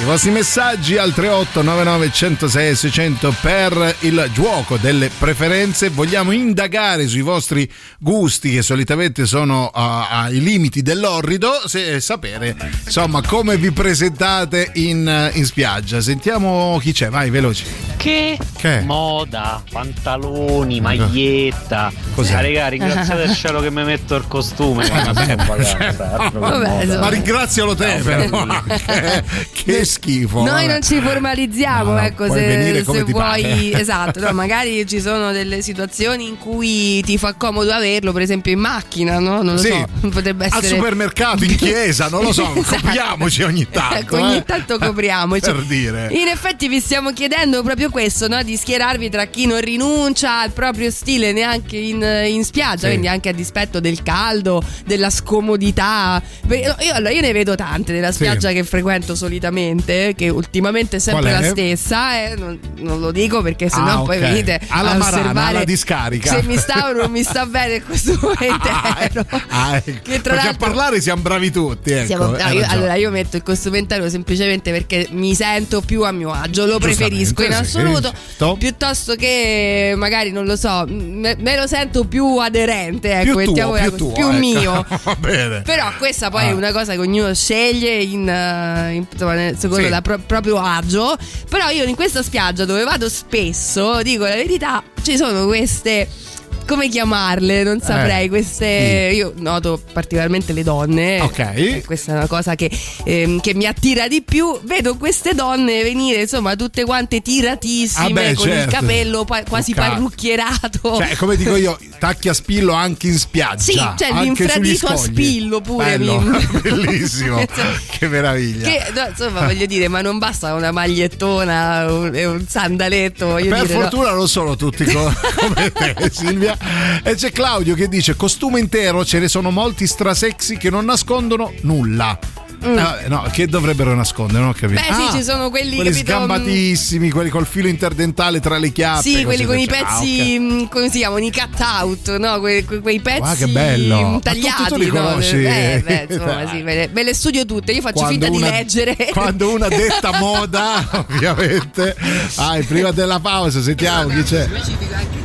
I vostri messaggi al 3899 106 600 per il gioco delle preferenze. Vogliamo indagare sui vostri gusti che solitamente sono ah, ai limiti dell'orrido e sapere insomma come vi presentate in, in spiaggia. Sentiamo chi c'è, vai veloci. Che? Che? Moda, pantaloni, maglietta. Cos'è? Ah, raga, ringraziate il cielo che mi metto il costume. quando in vacanza, Vabbè, moda. insomma. Ma ringrazialo te, però. che, che schifo. Noi vabbè. non ci formalizziamo, No, ecco, se, se vuoi. pare. Esatto, no, magari ci sono delle situazioni in cui ti fa comodo averlo, per esempio in macchina, no? Non lo Sì. so, potrebbe Al essere. supermercato, in chiesa, non lo so, Esatto. copriamoci ogni tanto. Ecco, ogni eh. tanto copriamoci. Per dire. In effetti vi stiamo chiedendo proprio questo, no? Di schierarvi tra chi non rinuncia al proprio stile neanche in, in spiaggia, Sì. quindi anche a dispetto del caldo, della scomodità. Io, allora, io ne vedo tante nella Sì. spiaggia che frequento solitamente, che ultimamente è sempre è? la stessa, eh, non, non lo dico perché sennò Ah, poi ok. venite Alla a Marana, osservare alla discarica. se mi sta o non mi sta bene in questo momento. Ah, ecco. Che tra Perché a parlare siamo bravi tutti. Ecco, Siamo- no, io- allora io metto il costume intero semplicemente perché mi sento più a mio agio, lo preferisco in Giustamente, sì, assoluto certo. piuttosto che magari non lo so, me, me lo sento più aderente, ecco, più tuo, più, così, tuo, più ecco. mio. Però questa poi Ah. è una cosa che ognuno sceglie in, eh, in- insomma, secondo Sì. il pro- proprio agio. Però io in questa spiaggia dove vado spesso, dico la verità, ci sono queste. Come chiamarle? Non saprei. Eh, queste. Io noto particolarmente le donne. Ok. E questa è una cosa che, ehm, che mi attira di più. Vedo queste donne venire, insomma, tutte quante tiratissime, Ah beh, con certo. il capello pa- quasi Ca- parrucchierato. Cioè, come dico io, tacchi a spillo anche in spiaggia. Sì, cioè l'infradito a spillo pure. Bello, mi- bellissimo. che meraviglia. Che, no, insomma, voglio dire, ma non basta una magliettona un- e un sandaletto. Voglio Per dire, no. fortuna non sono tutti co- come te, Silvia. E c'è Claudio che dice: costume intero, ce ne sono molti strasexy che non nascondono nulla. Eh, no, che dovrebbero nascondere? Non ho capito. Mm. Beh, sì, Ah, ci sono quelli, quelli capito, sgambatissimi, quelli col filo interdentale tra le chiappe. Sì, quelli con i ah, pezzi, ok. mm, come si chiamano? I cut out, no? Que- que- quei pezzi Guarda che bello. mm, Ma tagliati. tu- tu li no? conosci? Eh, beh, insomma, sì, me le, studio tutte. Io faccio Quando finta una- di leggere. Quando una detta moda, ovviamente. Ah, prima della pausa, sentiamo chi c'è.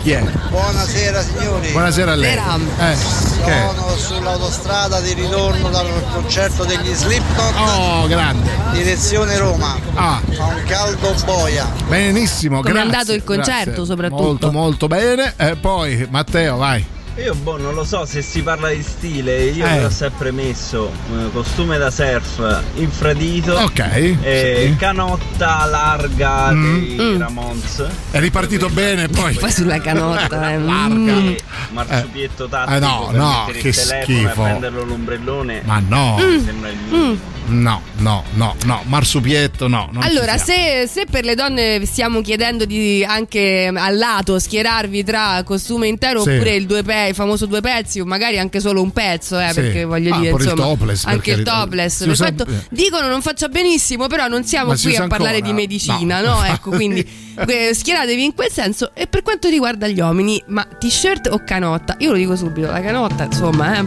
Chi è? Buonasera signori. Buonasera a lei. Eh, che è? Sono sull'autostrada di ritorno dal concerto degli Slipknot. Oh, grande. Direzione Roma. Ah. Fa un caldo boia. Benissimo, Come è grazie. andato il concerto, grazie. soprattutto? Molto, molto bene. E poi, Matteo, vai. Io boh, non lo so se si parla di stile, io Eh. vi ho sempre messo eh, costume da surf infradito, Ok, e sì. canotta larga Mm. dei Ramones. È ripartito bene, poi. Poi sulla canotta, eh. Larga. Mm. E marciupietto tattico Eh, no, per no, mettere che il telefono schifo. e prenderlo l'ombrellone. Ma no. Mm. sembra il minimo. No, no, no, no. Marsupietto, no. Allora, se, se per le donne stiamo chiedendo di anche al lato schierarvi tra costume intero Sì. oppure il, due pe- il famoso due pezzi, o magari anche solo un pezzo, eh, Sì. perché voglio Ah, dire, pure il insomma, topless, anche il topless. Usa- quanto dicono non faccia benissimo, però non siamo Ma qui a parlare ancora? di medicina, No. no? Ecco, quindi eh, schieratevi in quel senso. E per quanto riguarda gli uomini, ma t-shirt o canotta? Io lo dico subito, la canotta, insomma, eh.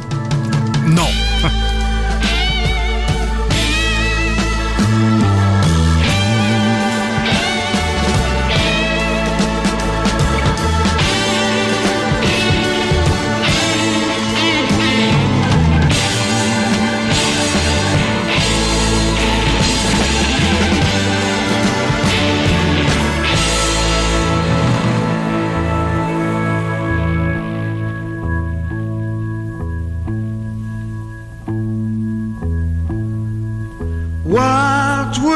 No.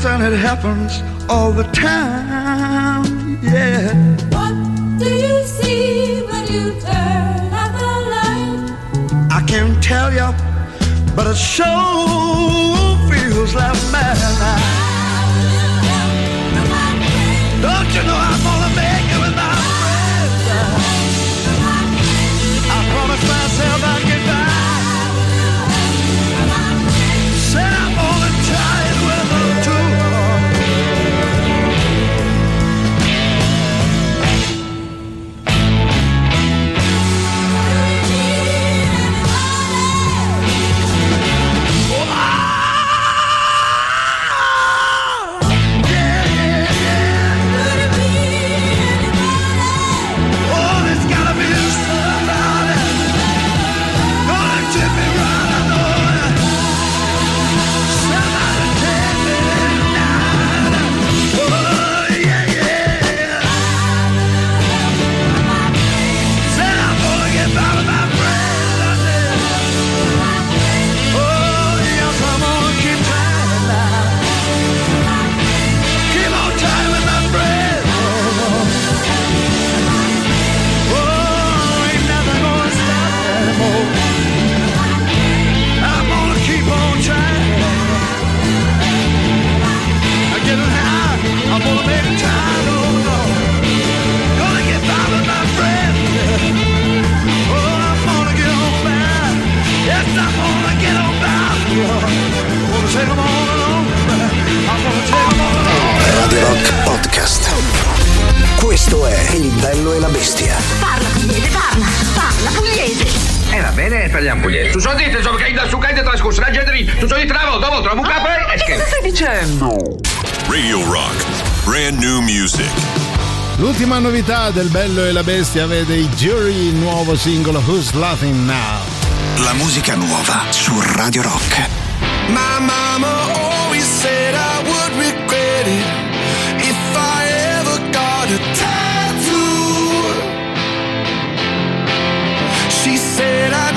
happens and it happens all the time. Yeah. What do you see when you turn out the light? I can't tell you, but it shows. novità del Bello e la Bestia vede i Jury, il nuovo singolo Who's Laughing Now. La musica nuova su Radio Rock. My mama always said I would regret it if I ever got a tattoo. She said I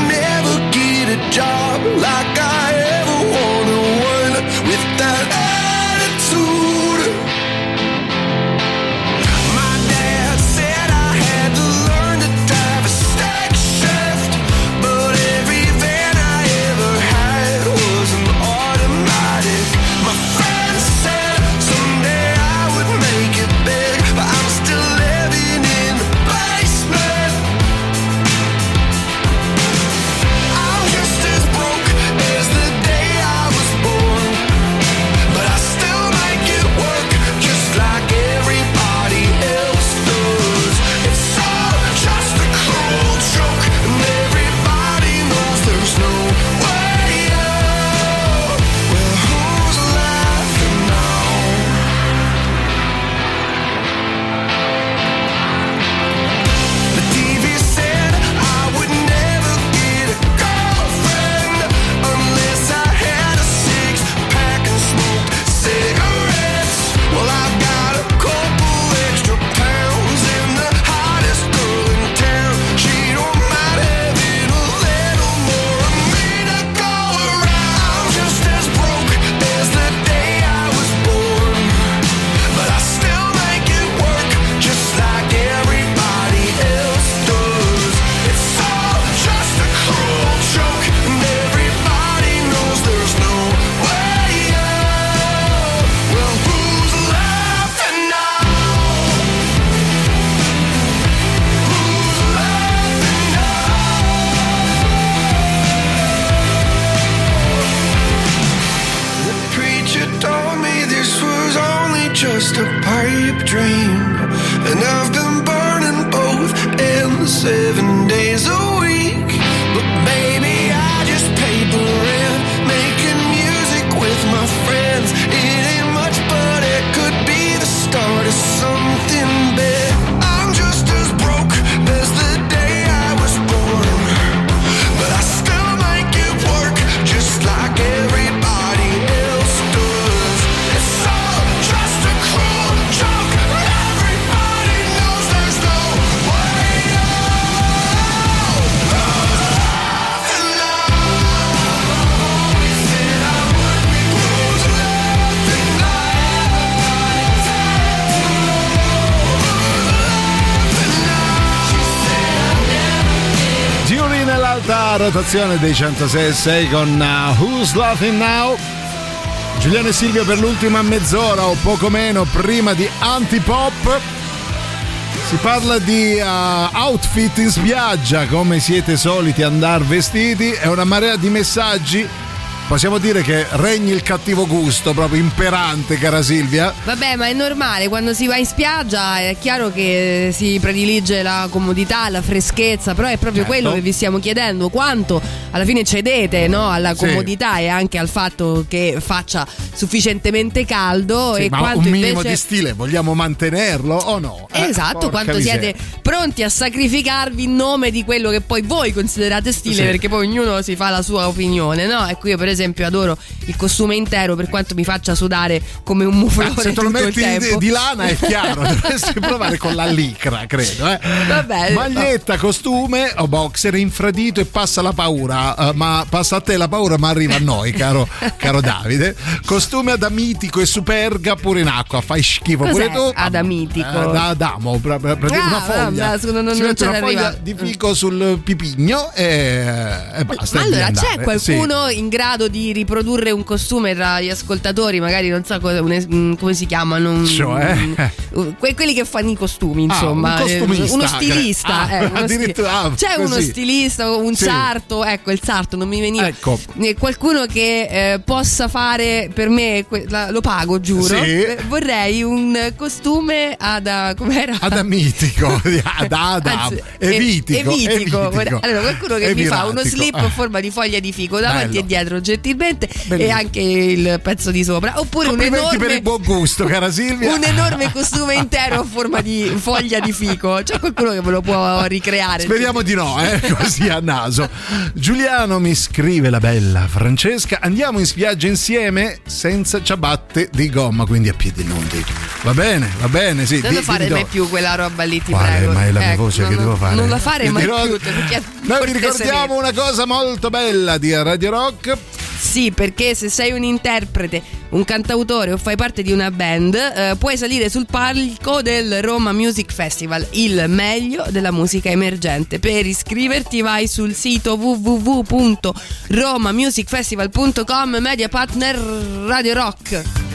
rotazione dei 106 con uh, Who's Laughing Now? Giuliano e Silvio per l'ultima mezz'ora o poco meno prima di Antipop. Si parla di uh, outfit in spiaggia, come siete soliti andare vestiti, è una marea di messaggi. Possiamo dire che regni il cattivo gusto, proprio imperante, cara Silvia. Vabbè, ma è normale, quando si va in spiaggia è chiaro che si predilige la comodità, la freschezza, però è proprio Certo. quello che vi stiamo chiedendo, quanto alla fine cedete no, alla Sì. comodità e anche al fatto che faccia sufficientemente caldo Sì, e ma quanto un minimo invece di stile vogliamo mantenerlo o no? Eh, Esatto, porca quanto miseria. siete pronti a sacrificarvi in nome di quello che poi voi considerate stile, Sì. perché poi ognuno si fa la sua opinione, no? Ecco, io per esempio adoro il costume intero per quanto mi faccia sudare come un muflone Ah, se te lo metti di, di lana è chiaro, dovresti provare con la licra, credo. Eh. Vabbè, Maglietta, costume o boxer infradito e passa la paura, eh, ma passa a te la paura, ma arriva a noi, caro, caro Davide. Costume adamitico e superga pure in acqua, fai schifo Cos'è pure tu. adamitico? Eh, da Adamo, pra- pra- pra- Ah, una foglia. scusa, non- si non ce una foglia di fico sul pipigno e, e basta. Ma allora c'è qualcuno in grado di riprodurre un costume tra gli ascoltatori? Magari non so cosa- un mm, come si chiamano. un- Cioè? un- que- quelli che fanno i costumi, Ah, insomma. un costumista, Eh, uno stilista. ah, eh, uno sti- ah, c'è uno così. stilista, un Sì. sarto. Ecco, il sarto non mi veniva. Ecco. Qualcuno che eh, possa fare per me, que- la- lo pago, giuro. Sì. Eh, vorrei un costume ad. ah, Com'era? Adamitico, ad Adam, Anzi, evitico, e- evitico. evitico. Allora, qualcuno che mi fa uno Eviratico. slip Ah. a forma di foglia di fico davanti Bello. e dietro gentilmente e Bellissimo. anche il pezzo di sopra. Oppure un Complimenti per enorme, il buon gusto, cara Silvia. un enorme costume intero a forma di foglia di fico. C'è qualcuno che me lo può ricreare. Speriamo di no, eh, così a naso. Giuliano mi scrive la bella Francesca, andiamo in spiaggia insieme senza ciabatte di gomma, quindi a piedi nudi. Va bene, va bene, sì. Non di- fare mai do- più quella roba lì, ti Quale? prego. Ma è la mia Ecco, voce no, che devo fare. Non la fare mai dirò- più. Noi vi ricordiamo una cosa molto bella di Radio Rock. Sì, perché se sei un interprete, un cantautore o fai parte di una band, eh, puoi salire sul palco del Roma Music Festival, il meglio della musica emergente. Per iscriverti vai sul sito www.romamusicfestival.com, media partner Radio Rock.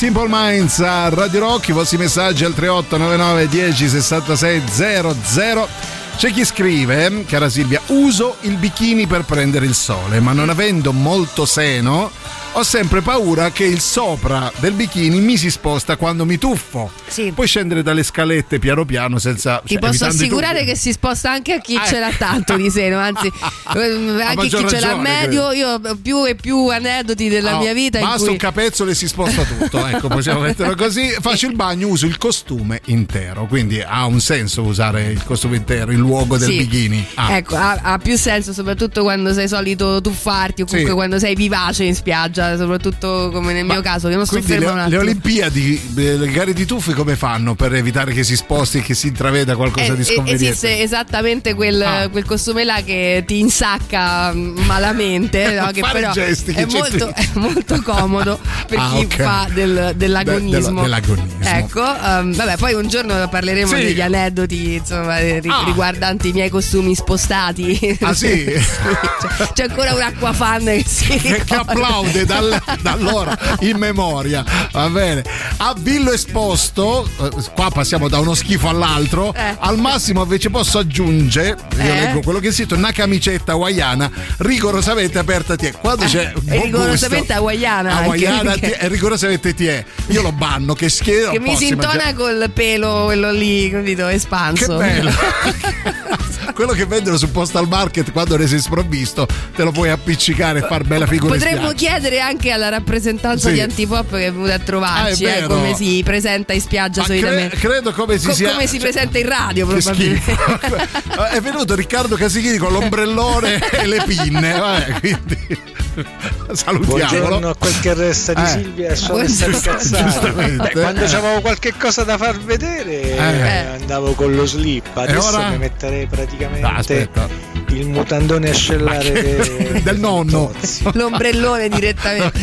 Simple Minds a Radio Rock, i vostri messaggi al 3899 10 66 00. C'è chi scrive, cara Silvia, uso il bikini per prendere il sole, ma non avendo molto seno, ho sempre paura che il sopra del bikini mi si sposta quando mi tuffo. Sì. Puoi scendere dalle scalette piano piano senza... Ti cioè, posso assicurare tuffi. che si sposta anche a chi Eh. ce l'ha tanto di seno, anzi, eh, anche chi maggior ce l'ha ragione, medio. Io ho più e più aneddoti della No, mia vita Basta cui un capezzolo e si sposta tutto. Ecco, possiamo metterlo così. Faccio il bagno, uso il costume intero. Quindi ha un senso usare il costume intero in luogo del Sì. bikini. Ah. Ecco, ha, ha più senso soprattutto quando sei solito tuffarti o comunque Sì. quando sei vivace in spiaggia, soprattutto come nel mio caso, che non sto un le, le. Olimpiadi, le gare di tuffi come fanno per evitare che si sposti e che si intraveda qualcosa Eh, di sconveniente? esiste esattamente quel, Ah. quel costume là che ti insacca mm, malamente, no? che però gesti, che è, molto, è molto comodo per Ah, chi ok. fa del- dell'agonismo. De- dell'agonismo. Ecco, um, vabbè, poi un giorno parleremo Sì. degli aneddoti insomma, Ah. riguardanti i miei costumi spostati. Ah, sì? c'è, c'è ancora un acquafan che si che, che applaude da allora in memoria va bene a Villo Esposto eh, qua passiamo da uno schifo all'altro Eh. al massimo invece posso aggiungere io Eh. leggo quello che è scritto una camicetta hawaiana rigorosamente aperta ti è quando c'è e buon rigorosamente hawaiana anche, hawaiana perché- ti è, rigorosamente ti è io lo banno che schifo che mi si intona col pelo quello lì, capito, espanso. Che bello. quello che vendono sul postal market quando ne sei sprovvisto te lo puoi appiccicare e far bella figura Potremmo chiedere anche alla rappresentanza Sì. di Antipop che è venuta a trovarci Ah, eh, come si presenta in spiaggia cre- solitamente. credo come si Co- sia come si presenta in radio probabilmente. è venuto Riccardo Casichini con l'ombrellone e le pinne vabbè, quindi salutiamolo Buongiorno a quel che resta di Eh. Silvia e sono. Giustamente. Beh, quando c'avevo qualche cosa da far vedere Eh. andavo con lo slip. Adesso ora? mi metterei praticamente Ah, aspetta. il mutandone ascellare de- del nonno L'ombrellone direttamente.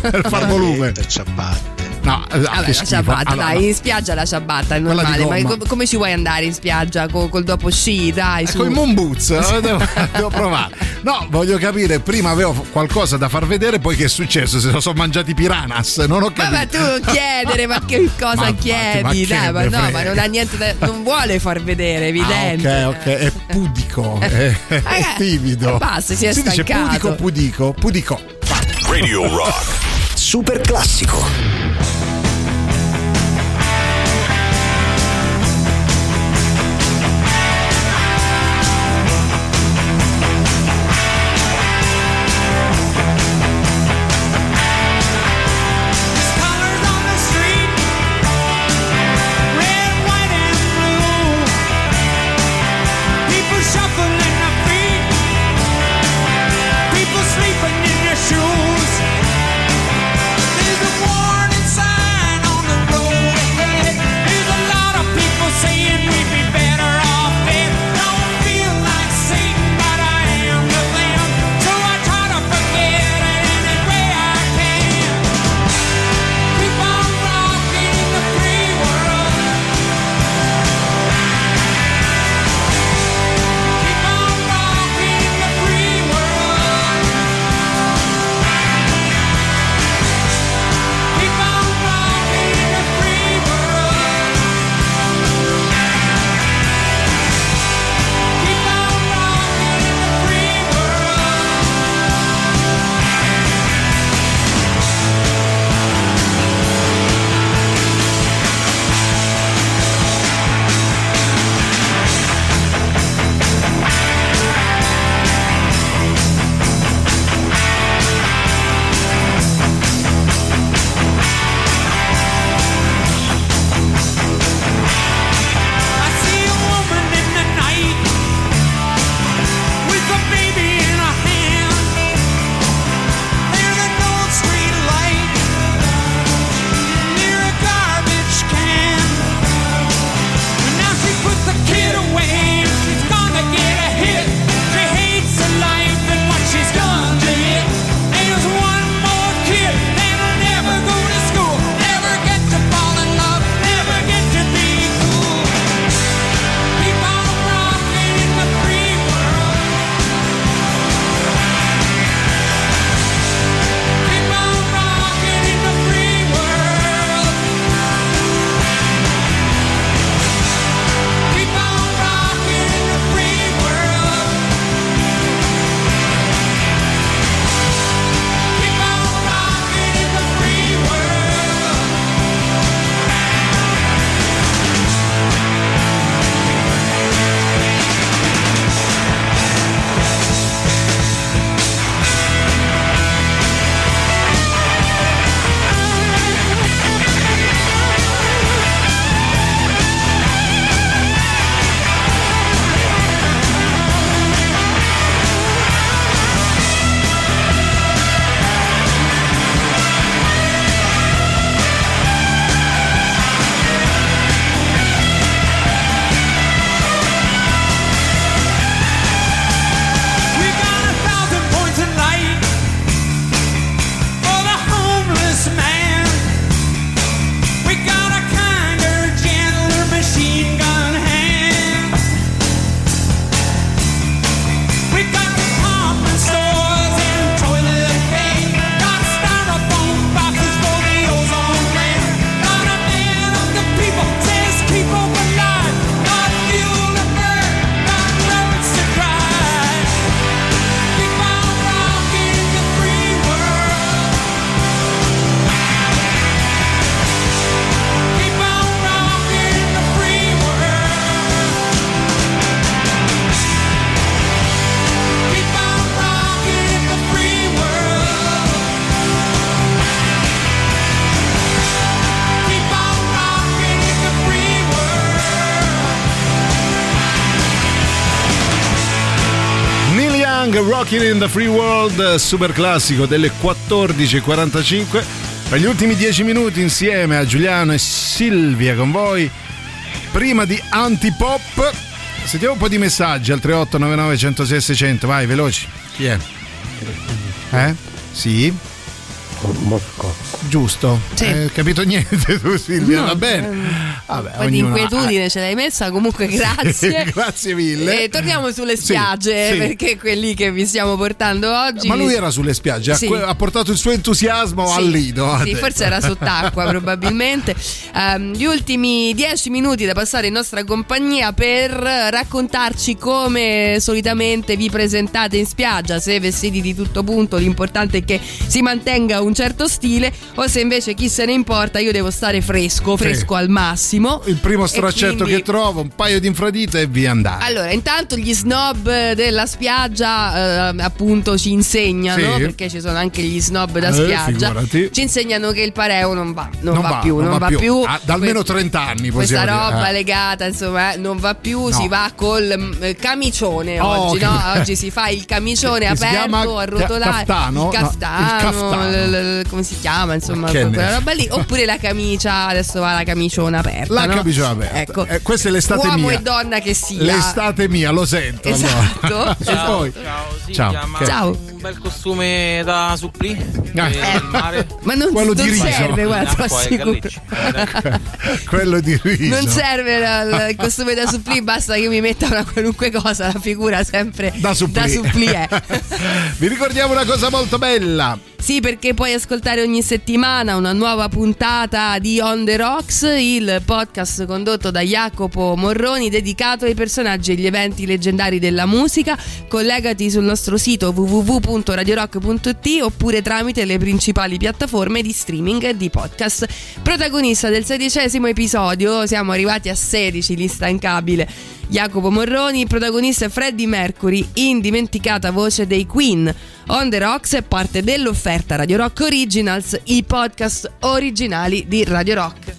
per far volume ciabatte no eh, Vabbè, la ciabatta, Allora, dai, in spiaggia la ciabatta è normale. Ma com- come ci vuoi andare in spiaggia? Co- col dopo sci, dai, su. Con i moon boots, eh, devo, devo provare. No, voglio capire, prima avevo qualcosa da far vedere, poi che è successo? Se lo sono mangiati piranhas, non ho Ma, ma capito. tu non chiedere, ma che cosa Ma chiedi? ma dai, ma no, ma non ha niente da. non vuole far vedere, è evidente. Ah, ok, ok, è pudico, è, è Eh, timido. basta, si è dice stancato. pudico, pudico, pudico. Radio Rock. Super classico. In the Free World, super classico delle 14.45. Per gli ultimi 10 minuti insieme a Giuliano e Silvia con voi. Prima di Antipop, sentiamo un po' di messaggi al 3899 106 600. Vai, veloci. Chi è? Eh? Sì? Mosco. Giusto. Sì. Eh, capito niente tu Silvia, No, va bene. ehm, Vabbè, Un po' di ognuno ha- inquietudine ce l'hai messa, comunque grazie. Grazie mille. E torniamo sulle Sì, spiagge sì. perché è quelli che vi stiamo portando oggi. Ma lui era sulle spiagge, ha Sì. ha portato il suo entusiasmo Sì, al lido. Sì, forse era sott'acqua probabilmente. Ehm, gli ultimi dieci minuti da passare in nostra compagnia per raccontarci come solitamente vi presentate in spiaggia, se vestiti di tutto punto, l'importante è che si mantenga un certo stile o se invece chi se ne importa io devo stare fresco, Sì. fresco al massimo. Il primo straccetto quindi- che trovo, un paio di infradito e via andare. Allora, intanto gli snob della spiaggia eh, appunto ci insegnano, Sì. perché ci sono anche gli snob da Eh, spiaggia, figurati. ci insegnano che il pareo non va, non, va, più, non, va, più. Ah, da almeno Que- 30 anni Questa dire. roba Eh. legata, insomma, eh, non va più, No. si va col mm, camicione Oh, oggi, no? Oggi si fa il camicione aperto, arrotolato, caftano? No, il il caftano, caftano. l- l- come si chiama, insomma, quella roba lì, oppure la camicia, adesso va la camiciona aperta, La no? camiciona aperta. Ecco. Eh, questa è l'estate Uomo mia. e donna che sia. L'estate mia, lo sento. Esatto. allora. e Ciao, poi? ciao, sì, Ciao. Ciao. Un bel costume da supplì Eh. Ma non, Quello non di riso. serve, guarda, e gallicci. Quello di riso. Non serve la- la- il costume da supplì, basta che io mi metta una qualunque cosa, la figura sempre Da supplì. da supplì è. Vi ricordiamo una cosa molto bella. Sì, perché puoi ascoltare ogni settimana una nuova puntata di On the Rocks, il podcast condotto da Jacopo Morroni dedicato ai personaggi e agli eventi leggendari della musica. Collegati sul nostro sito www.radiorock.it oppure tramite le principali piattaforme di streaming e di podcast. Protagonista del sedicesimo episodio, siamo arrivati a 16, l'instancabile. Jacopo Morroni, protagonista Freddie Mercury, indimenticata voce dei Queen. On the Rocks è parte dell'offerta Radio Rock Originals, i podcast originali di Radio Rock.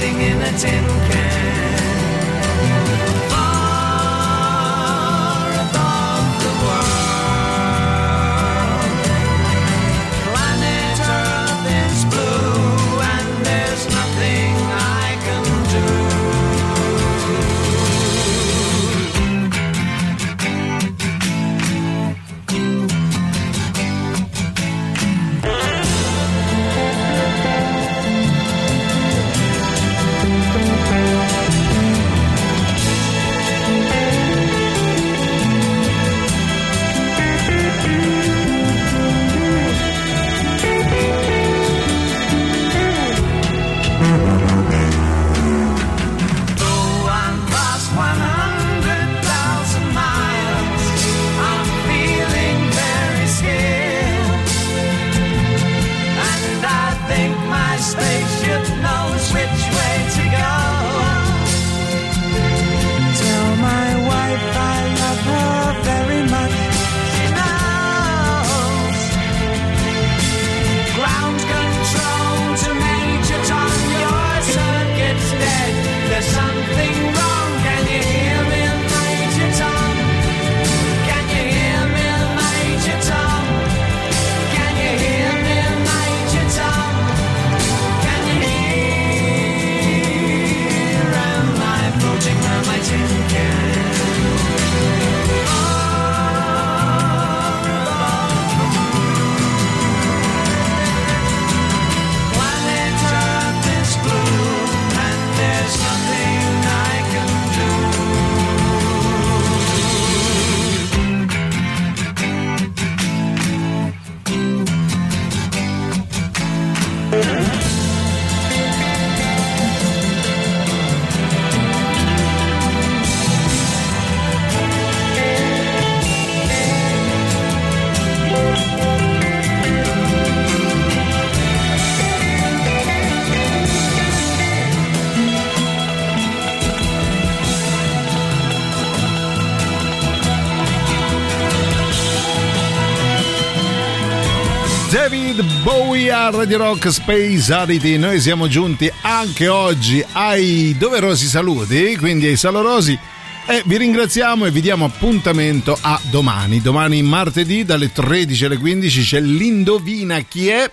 Sitting in a tin can. A Radio Rock Space Oddity. Noi siamo giunti anche oggi ai doverosi saluti, quindi ai salorosi. E vi ringraziamo e vi diamo appuntamento a domani. Domani martedì dalle 13 alle 15 c'è l'Indovina chi è.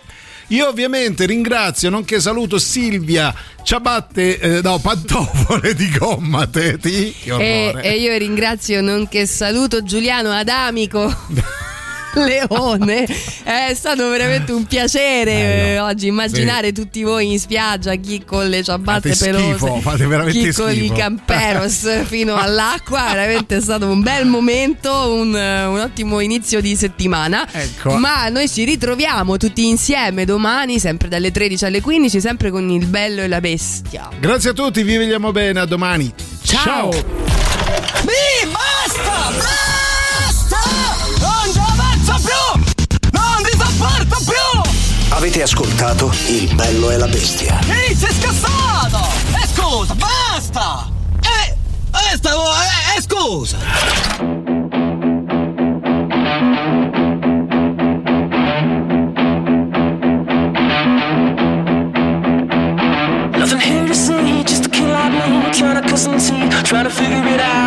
Io ovviamente ringrazio, nonché saluto Silvia Ciabatte, eh, no, pantofole di gomma, Teti. E, orrore. e io ringrazio nonché saluto Giuliano Adamico. Leone, è stato veramente un piacere eh, oggi immaginare tutti voi in spiaggia, chi con le ciabatte Fate pelose, schifo, fate veramente chi con i schifo. camperos fino all'acqua, veramente è stato un bel momento, un, un ottimo inizio di settimana. Ecco. Ma noi ci ritroviamo tutti insieme domani, sempre dalle 13 alle 15, sempre con il bello e la bestia. Grazie a tutti, vi vediamo bene, a domani. Ciao. Mi basta! Basta! Avete ascoltato Il bello e la bestia. Ehi, sei scassato! E scusa, basta! Eh, eh, stavo, eh, eh, scusa! Nothing here to see, just a kid like me Trying to cut some teeth, trying to figure it out